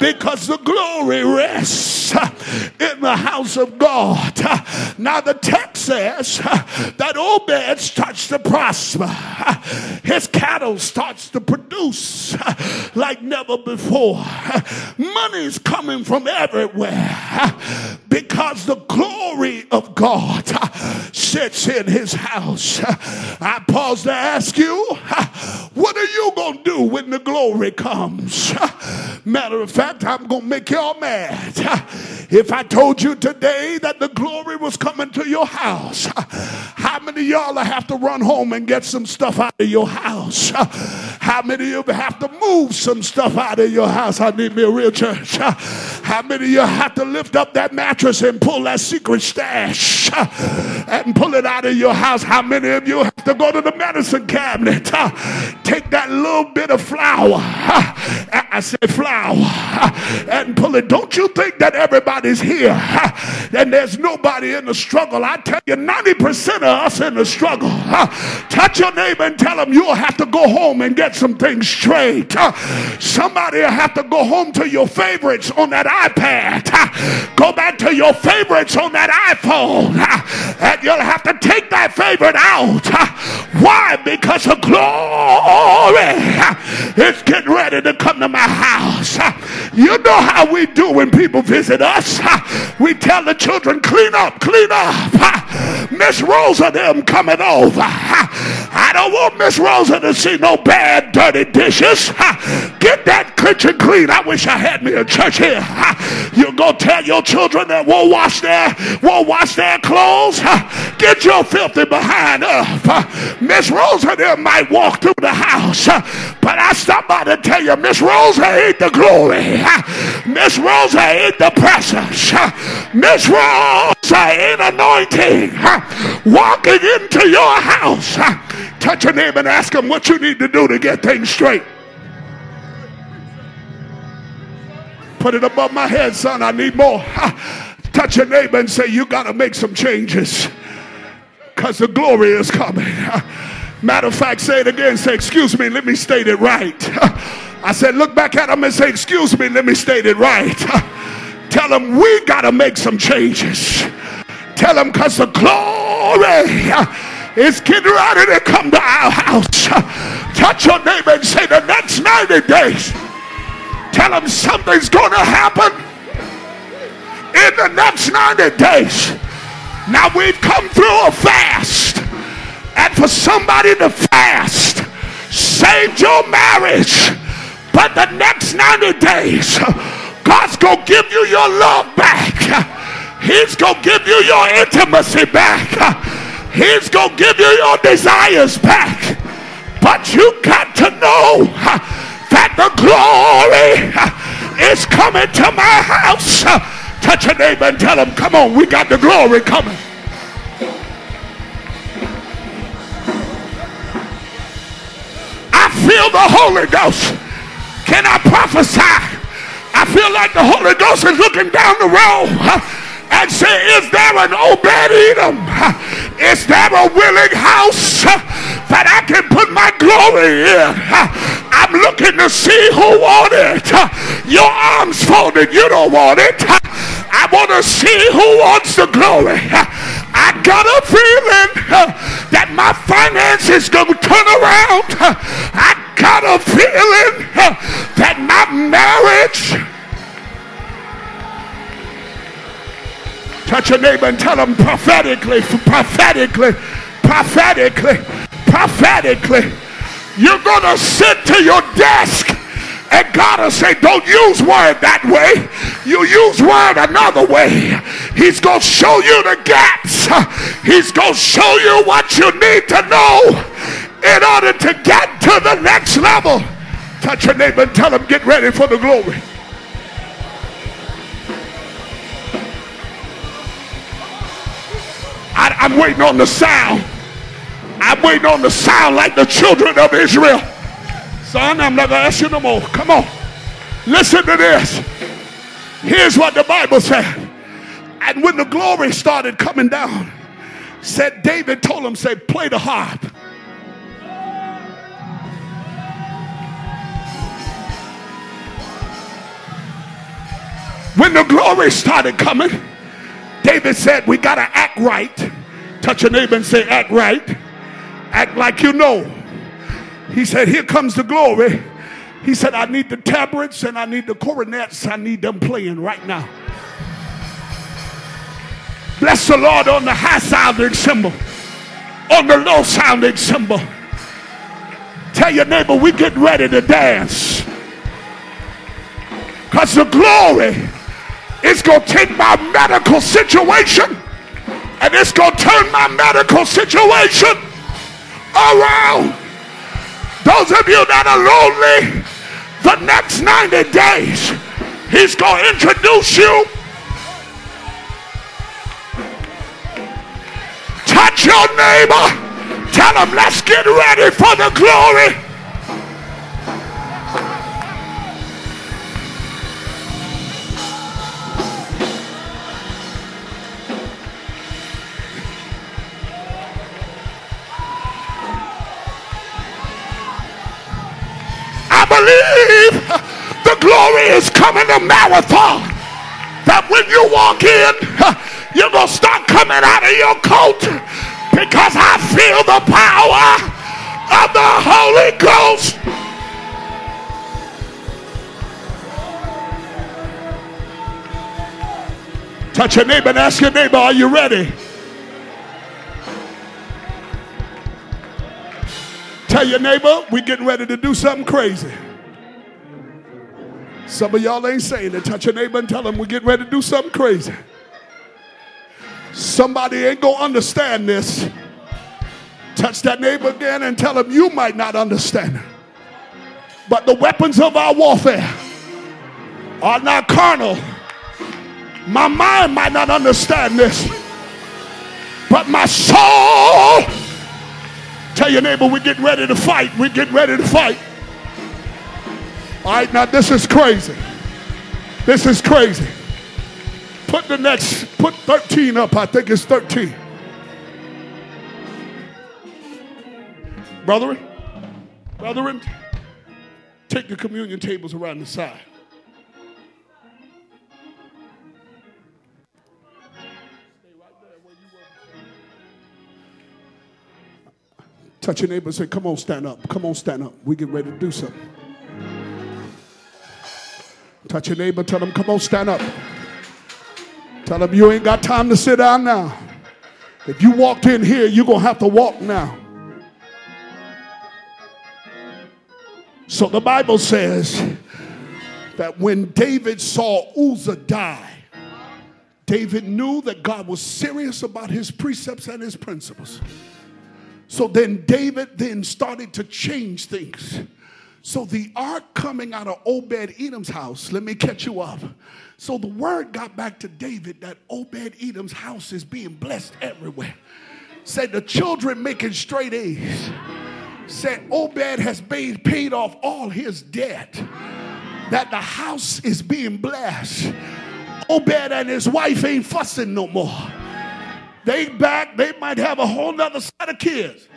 because the glory rests in the house of God. Now, the text says that Obed starts to prosper, his cattle starts to produce like never before. Money's coming from everywhere because the glory of God sits in his house. I pause to ask you, what are you going to do when the glory comes? Matter of fact, I'm going to make y'all mad. If I told you today that the glory was coming to your house, how many y'all have to run home and get some stuff out of your house? How many of you have to move some stuff out of your house? I need me a real church. How many of you have to lift up that mattress and pull that secret stash and pull it out of your house? How many of you have to go to the medicine cabinet, take that little bit of flour? I say flour and pull it. Don't you think that everybody's here and there's nobody in the struggle? I tell you, 90% of us in the struggle. Touch your neighbor and tell them you'll have to go home and get some things straight. Somebody will have to go home to your favorites on that iPad. Go back to your favorites on that iPhone. And you'll have to take that favorite out. Why? Because the glory is getting ready to come to my house. You know how we do when people visit us. We tell the children, clean up, clean up. Miss Rosa them coming over. I don't want Miss Rosa to see no bad, dirty dishes. Get that kitchen clean. I wish I had me a church here. You go tell your children that won't wash their won't wash their clothes. Get your filthy behind up. Miss Rosa there might walk through the house, but I stop by to tell you, Miss Rosa ain't the glory. Miss Rosa ain't the presence. Miss Rosa ain't anointing. Walking into your house, touch a neighbor and ask them what you need to do to get things straight. Put it above my head, son. I need more. Touch your neighbor and say, You got to make some changes because the glory is coming. Matter of fact, say it again. Say, Excuse me, let me state it right. I said, Look back at him and say, Excuse me, let me state it right. Tell him we got to make some changes. Tell him because the glory is getting ready to come to our house. Touch your neighbor and say, The next 90 days. Tell them something's going to happen in the next 90 days. Now we've come through a fast. And for somebody to fast saved your marriage. But the next 90 days, God's going to give you your love back. He's going to give you your intimacy back. He's going to give you your desires back. But you got to know that the glory is coming to my house. Touch a neighbor and tell him, come on, we got the glory coming. I feel the Holy Ghost. Can I prophesy? I feel like the Holy Ghost is looking down the road and say, Is there an Obed Edom? Is there a willing house that I can put my glory in? I'm looking to see who want it. Your arms folded, you don't want it. I want to see who wants the glory. I got a feeling that my finances going to turn around. I got a feeling that my marriage Touch your neighbor and tell them prophetically, prophetically, prophetically, prophetically. You're going to sit to your desk and God will say, don't use word that way. You use word another way. He's going to show you the gaps. He's going to show you what you need to know in order to get to the next level. Touch your neighbor and tell him, get ready for the glory. I, am waiting on the sound. I'm waiting on the sound like the children of Israel. Son, I'm not going to ask you no more. Come on. Listen to this. Here's what the Bible said. And when the glory started coming down, said David told him, say, play the harp. When the glory started coming, David said, We got to act right. Touch your neighbor and say, Act right. Act like you know. He said, Here comes the glory. He said, I need the tabrets and I need the coronets. I need them playing right now. Bless the Lord on the high sounding cymbal, on the low sounding cymbal. Tell your neighbor, we get ready to dance. Because the glory it's going to take my medical situation and it's going to turn my medical situation around. Those of you that are lonely, the next 90 days, he's going to introduce you. Touch your neighbor. Tell him, let's get ready for the glory. Believe the glory is coming to Marathon. That when you walk in, you're going to start coming out of your coat because I feel the power of the Holy Ghost. Touch your neighbor and ask your neighbor, Are you ready? Tell your neighbor, we're getting ready to do something crazy. Some of y'all ain't saying it. Touch your neighbor and tell them we're getting ready to do something crazy. Somebody ain't gonna understand this. Touch that neighbor again and tell them you might not understand. But the weapons of our warfare are not carnal my mind might not understand this, but my soul. Tell your neighbor, we're getting ready to fight. We're getting ready to fight. All right, now this is crazy. This is crazy. Put the next, put 13 up. I think it's 13. Brethren, brethren, take the communion tables around the side. Touch your neighbor and say, Come on, stand up. Come on, stand up. We get ready to do something. Touch your neighbor, tell them, Come on, stand up. Tell them you ain't got time to sit down now. If you walked in here, you're going to have to walk now. So the Bible says that when David saw Uzzah die, David knew that God was serious about his precepts and his principles. So then David then started to change things. So the ark coming out of Obed Edom's house, let me catch you up. So the word got back to David that Obed Edom's house is being blessed everywhere. Said the children making straight A's. Said Obed has paid, off all his debt. That the house is being blessed. Obed and his wife ain't fussing no more they back, they might have a whole nother set of kids.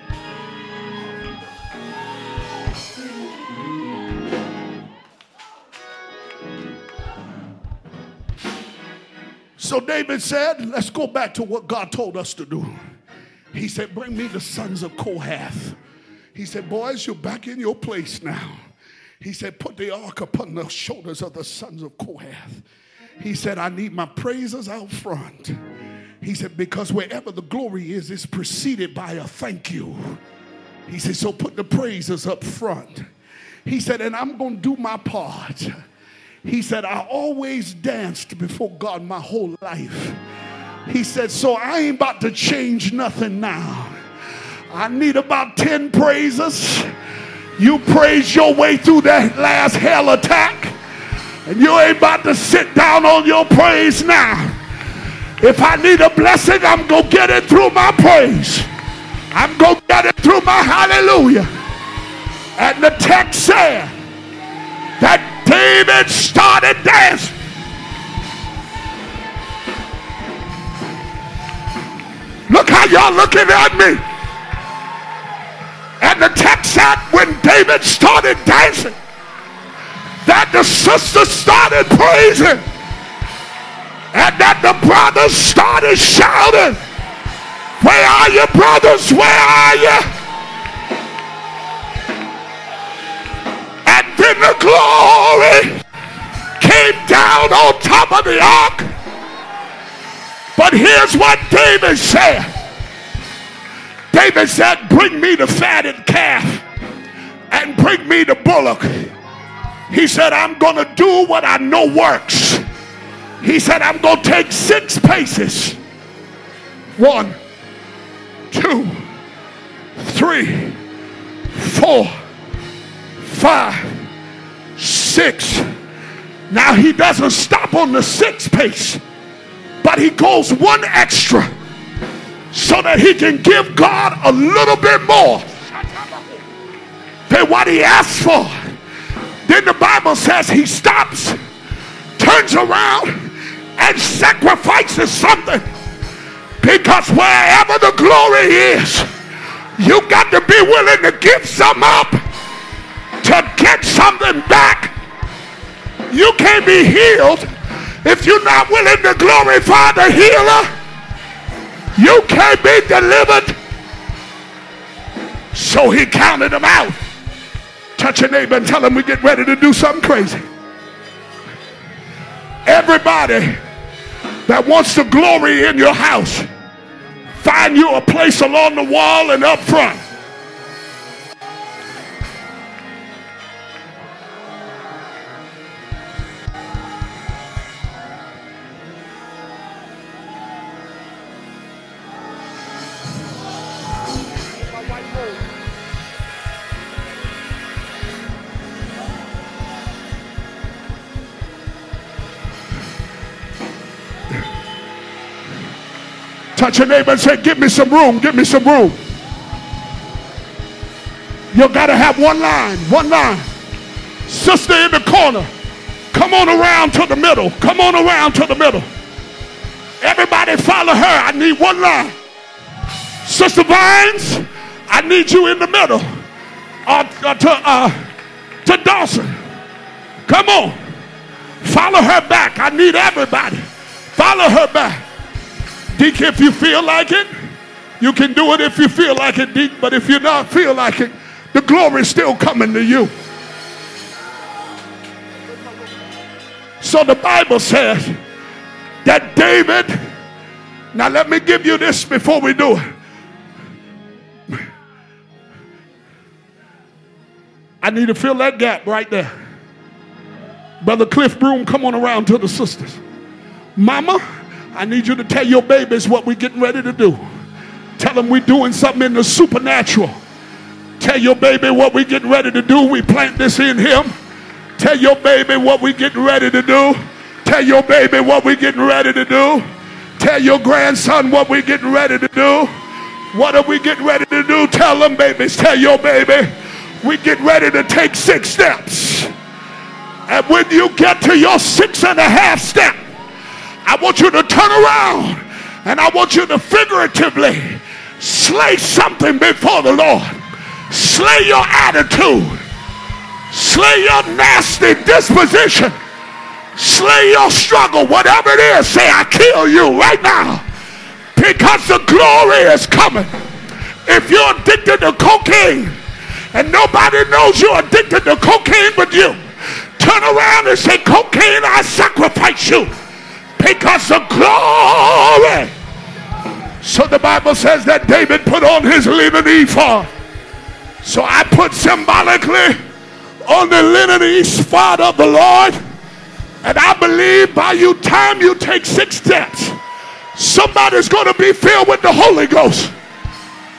So David said, Let's go back to what God told us to do. He said, Bring me the sons of Kohath. He said, Boys, you're back in your place now. He said, Put the ark upon the shoulders of the sons of Kohath. He said, I need my praises out front. He said, because wherever the glory is, it's preceded by a thank you. He said, so put the praises up front. He said, and I'm going to do my part. He said, I always danced before God my whole life. He said, so I ain't about to change nothing now. I need about 10 praises. You praise your way through that last hell attack, and you ain't about to sit down on your praise now. If I need a blessing, I'm going to get it through my praise. I'm going to get it through my hallelujah. And the text said that David started dancing. Look how y'all looking at me. And the text said when David started dancing, that the sisters started praising and that the brothers started shouting, Where are you, brothers? Where are you? Then the glory came down on top of the ark. But here's what David said David said, Bring me the fatted calf and bring me the bullock. He said, I'm going to do what I know works. He said, I'm going to take six paces. One, two, three, four, five, six. Now he doesn't stop on the sixth pace, but he goes one extra so that he can give God a little bit more than what he asked for. Then the Bible says he stops, turns around, and sacrifices something. Because wherever the glory is, you got to be willing to give some up to get something back. You can't be healed if you're not willing to glorify the healer. You can't be delivered. So he counted them out. Touch your neighbor and tell him we get ready to do something crazy. Everybody that wants the glory in your house, find you a place along the wall and up front. Touch your neighbor and say, Give me some room, give me some room. You got to have one line, one line. Sister in the corner, come on around to the middle. Come on around to the middle. Everybody follow her. I need one line. Sister Vines, I need you in the middle. Uh, uh, to, uh, to Dawson. Come on. Follow her back. I need everybody. Follow her back. Deke, if you feel like it, you can do it if you feel like it, Deke. But if you not feel like it, the glory is still coming to you. So the Bible says that David, now let me give you this before we do it. I need to fill that gap right there. Brother Cliff Broom, come on around to the sisters. Mama, I need you to tell your babies what we're getting ready to do. Tell them we're doing something in the supernatural. Tell your baby what we're getting ready to do. We plant this in him. Tell your baby what we're getting ready to do. Tell your baby what we're getting ready to do. Tell your grandson what we're getting ready to do. What are we getting ready to do? Tell them, babies. Tell your baby. We get ready to take six steps. And when you get to your six and a half step, I want you to turn around and I want you to figuratively slay something before the Lord. Slay your attitude. Slay your nasty disposition. Slay your struggle. Whatever it is, say, I kill you right now. Because the glory is coming. If you're addicted to cocaine and nobody knows you're addicted to cocaine but you, turn around and say, Cocaine, I sacrifice you because of glory. So the Bible says that David put on his linen ephod. So I put symbolically on the linen ephod of the Lord. And I believe by you time you take six steps, somebody's going to be filled with the Holy Ghost.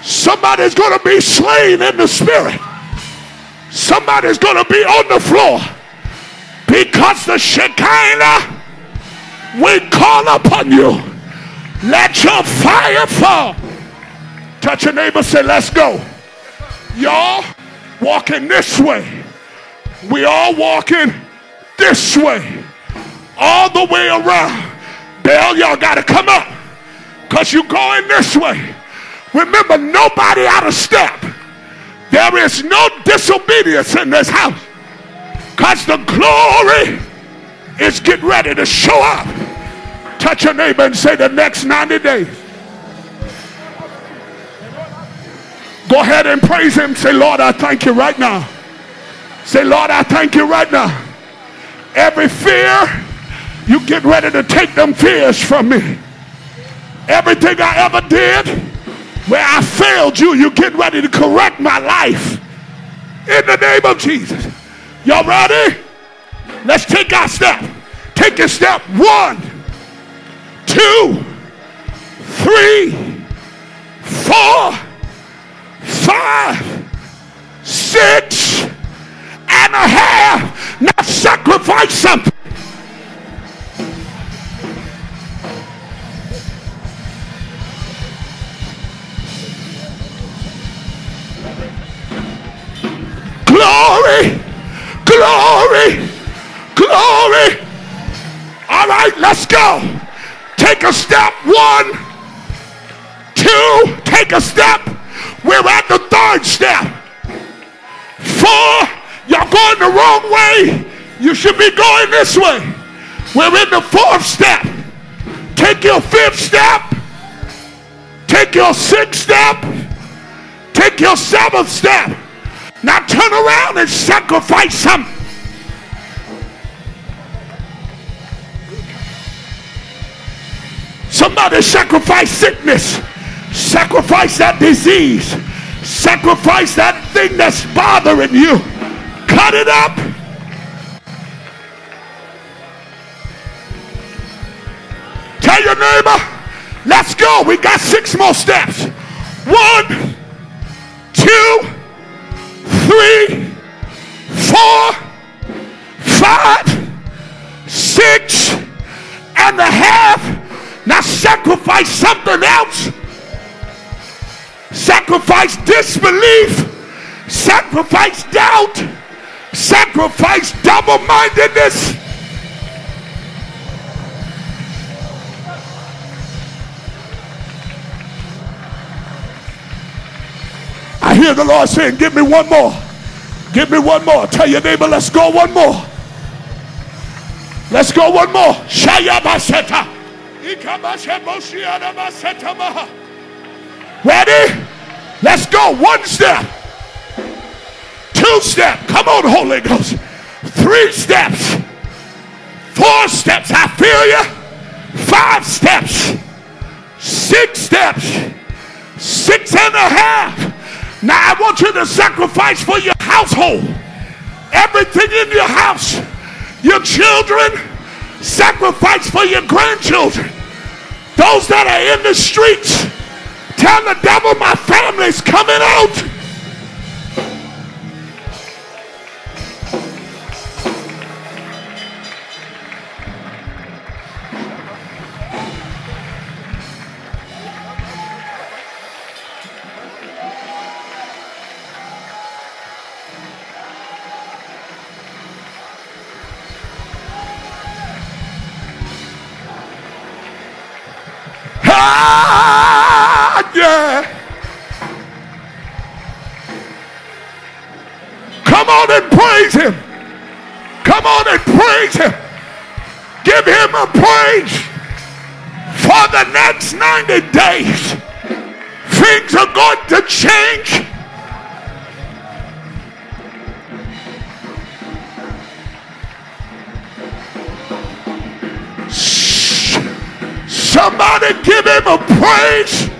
Somebody's going to be slain in the spirit. Somebody's going to be on the floor because the Shekinah we call upon you. Let your fire fall. Touch your neighbor, say, let's go. Y'all walking this way. We all walking this way. All the way around. Bell, y'all got to come up. Because you're going this way. Remember, nobody out of step. There is no disobedience in this house. Because the glory is get ready to show up. Touch your neighbor and say the next 90 days. Go ahead and praise him. Say, Lord, I thank you right now. Say, Lord, I thank you right now. Every fear, you get ready to take them fears from me. Everything I ever did where I failed you, you get ready to correct my life. In the name of Jesus. Y'all ready? Let's take our step. Take a step. One, two, three, four, five, six and a half. Now sacrifice something. Glory, glory, Glory. All right, let's go. Take a step. One, two, take a step. We're at the third step. Four, y'all going the wrong way. You should be going this way. We're in the fourth step. Take your fifth step. Take your sixth step. Take your seventh step. Now turn around and sacrifice something. Somebody sacrifice sickness. Sacrifice that disease. Sacrifice that thing that's bothering you. Cut it up. Tell your neighbor, let's go. We got six more steps. One, two, three, four, five, six and a half now sacrifice something else. Sacrifice disbelief. Sacrifice doubt. Sacrifice double mindedness. I hear the Lord saying, Give me one more. Give me one more. Tell your neighbor, let's go one more. Let's go one more. Shaya Baseta. Ready? Let's go. One step. Two step. Come on, Holy Ghost. Three steps. Four steps. I feel you. Five steps. Six steps. Six and a half. Now I want you to sacrifice for your household. Everything in your house. Your children Sacrifice for your grandchildren. Those that are in the streets. Tell the devil my family's coming out. On and praise him. Come on and praise him. Give him a praise for the next 90 days. Things are going to change. Somebody give him a praise.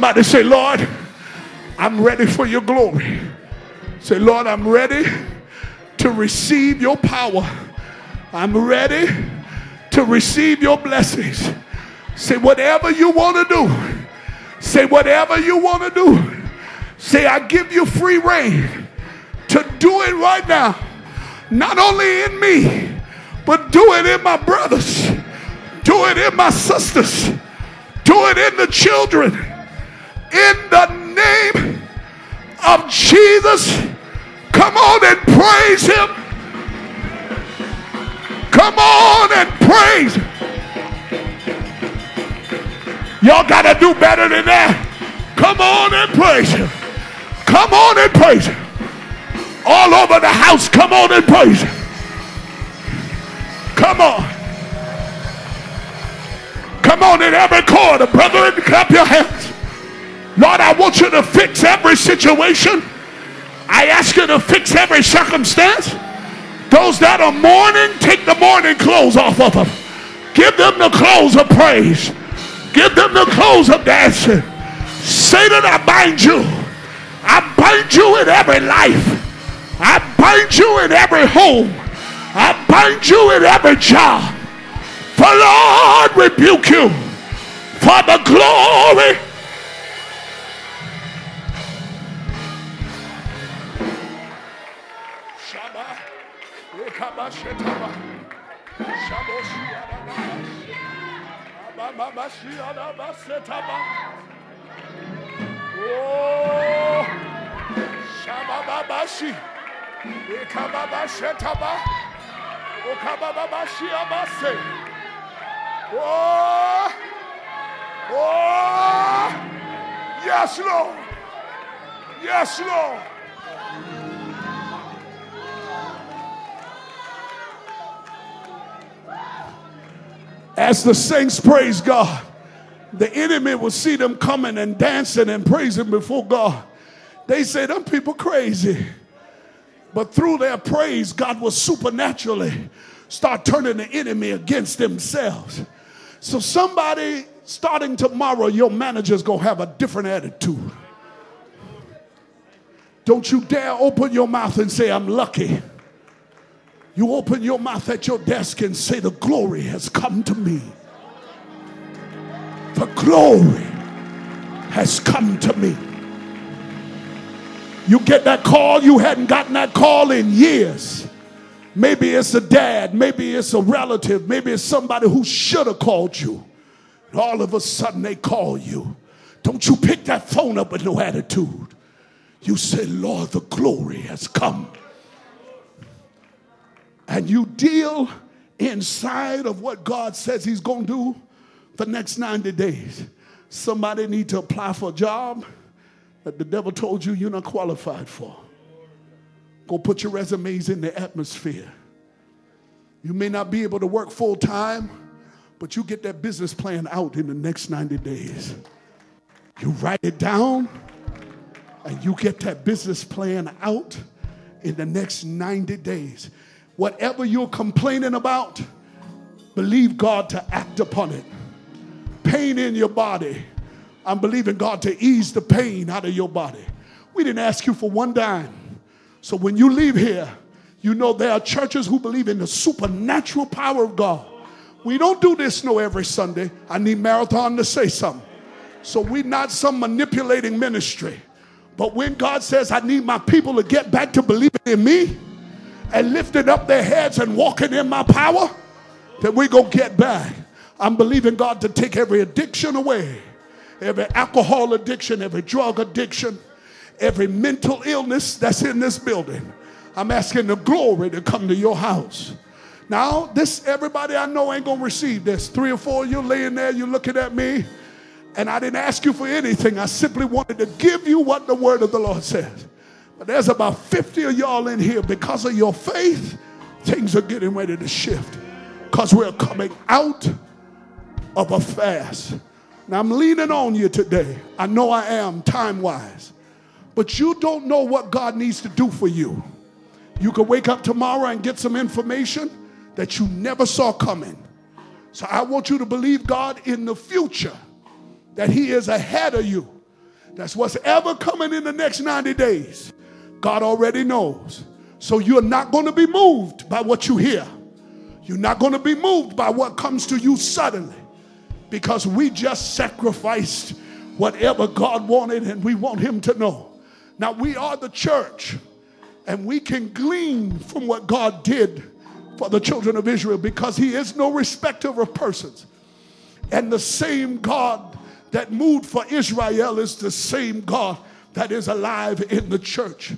Somebody say, Lord, I'm ready for your glory. Say, Lord, I'm ready to receive your power. I'm ready to receive your blessings. Say, whatever you want to do. Say, whatever you want to do. Say, I give you free reign to do it right now. Not only in me, but do it in my brothers. Do it in my sisters. Do it in the children in the name of Jesus. Come on and praise him. Come on and praise. Y'all got to do better than that. Come on and praise him. Come on and praise him. All over the house, come on and praise him. Come on. Come on in every corner, brother, and clap your hands. Lord, I want you to fix every situation. I ask you to fix every circumstance. Those that are mourning, take the mourning clothes off of them. Give them the clothes of praise. Give them the clothes of dancing. Satan, I bind you. I bind you in every life. I bind you in every home. I bind you in every job. For Lord rebuke you for the glory Shetaba. Oh, Shababashi. Ekababa Shetaba. Okababashi Abase. Oh, Oh, yes, Lord. Yes, Lord. As the saints praise God, the enemy will see them coming and dancing and praising before God. They say, them people crazy. But through their praise, God will supernaturally start turning the enemy against themselves. So somebody starting tomorrow, your manager's gonna have a different attitude. Don't you dare open your mouth and say, I'm lucky. You open your mouth at your desk and say, The glory has come to me. The glory has come to me. You get that call, you hadn't gotten that call in years. Maybe it's a dad, maybe it's a relative, maybe it's somebody who should have called you. And all of a sudden they call you. Don't you pick that phone up with no attitude. You say, Lord, the glory has come. And you deal inside of what God says He's going to do for the next 90 days. Somebody need to apply for a job that the devil told you you're not qualified for. Go put your resumes in the atmosphere. You may not be able to work full time, but you get that business plan out in the next 90 days. You write it down and you get that business plan out in the next 90 days. Whatever you're complaining about, believe God to act upon it. Pain in your body, I'm believing God to ease the pain out of your body. We didn't ask you for one dime. So when you leave here, you know there are churches who believe in the supernatural power of God. We don't do this no every Sunday. I need Marathon to say something. So we're not some manipulating ministry. But when God says, I need my people to get back to believing in me and lifting up their heads and walking in my power, then we go get back. I'm believing God to take every addiction away every alcohol addiction, every drug addiction, every mental illness that's in this building. I'm asking the glory to come to your house. Now, this everybody I know ain't gonna receive this. Three or four you laying there, you're looking at me, and I didn't ask you for anything. I simply wanted to give you what the word of the Lord says. There's about 50 of y'all in here because of your faith, things are getting ready to shift. Because we're coming out of a fast. Now I'm leaning on you today. I know I am time wise. But you don't know what God needs to do for you. You could wake up tomorrow and get some information that you never saw coming. So I want you to believe God in the future that He is ahead of you. That's what's ever coming in the next 90 days. God already knows. So you're not going to be moved by what you hear. You're not going to be moved by what comes to you suddenly because we just sacrificed whatever God wanted and we want Him to know. Now, we are the church and we can glean from what God did for the children of Israel because He is no respecter of persons. And the same God that moved for Israel is the same God that is alive in the church.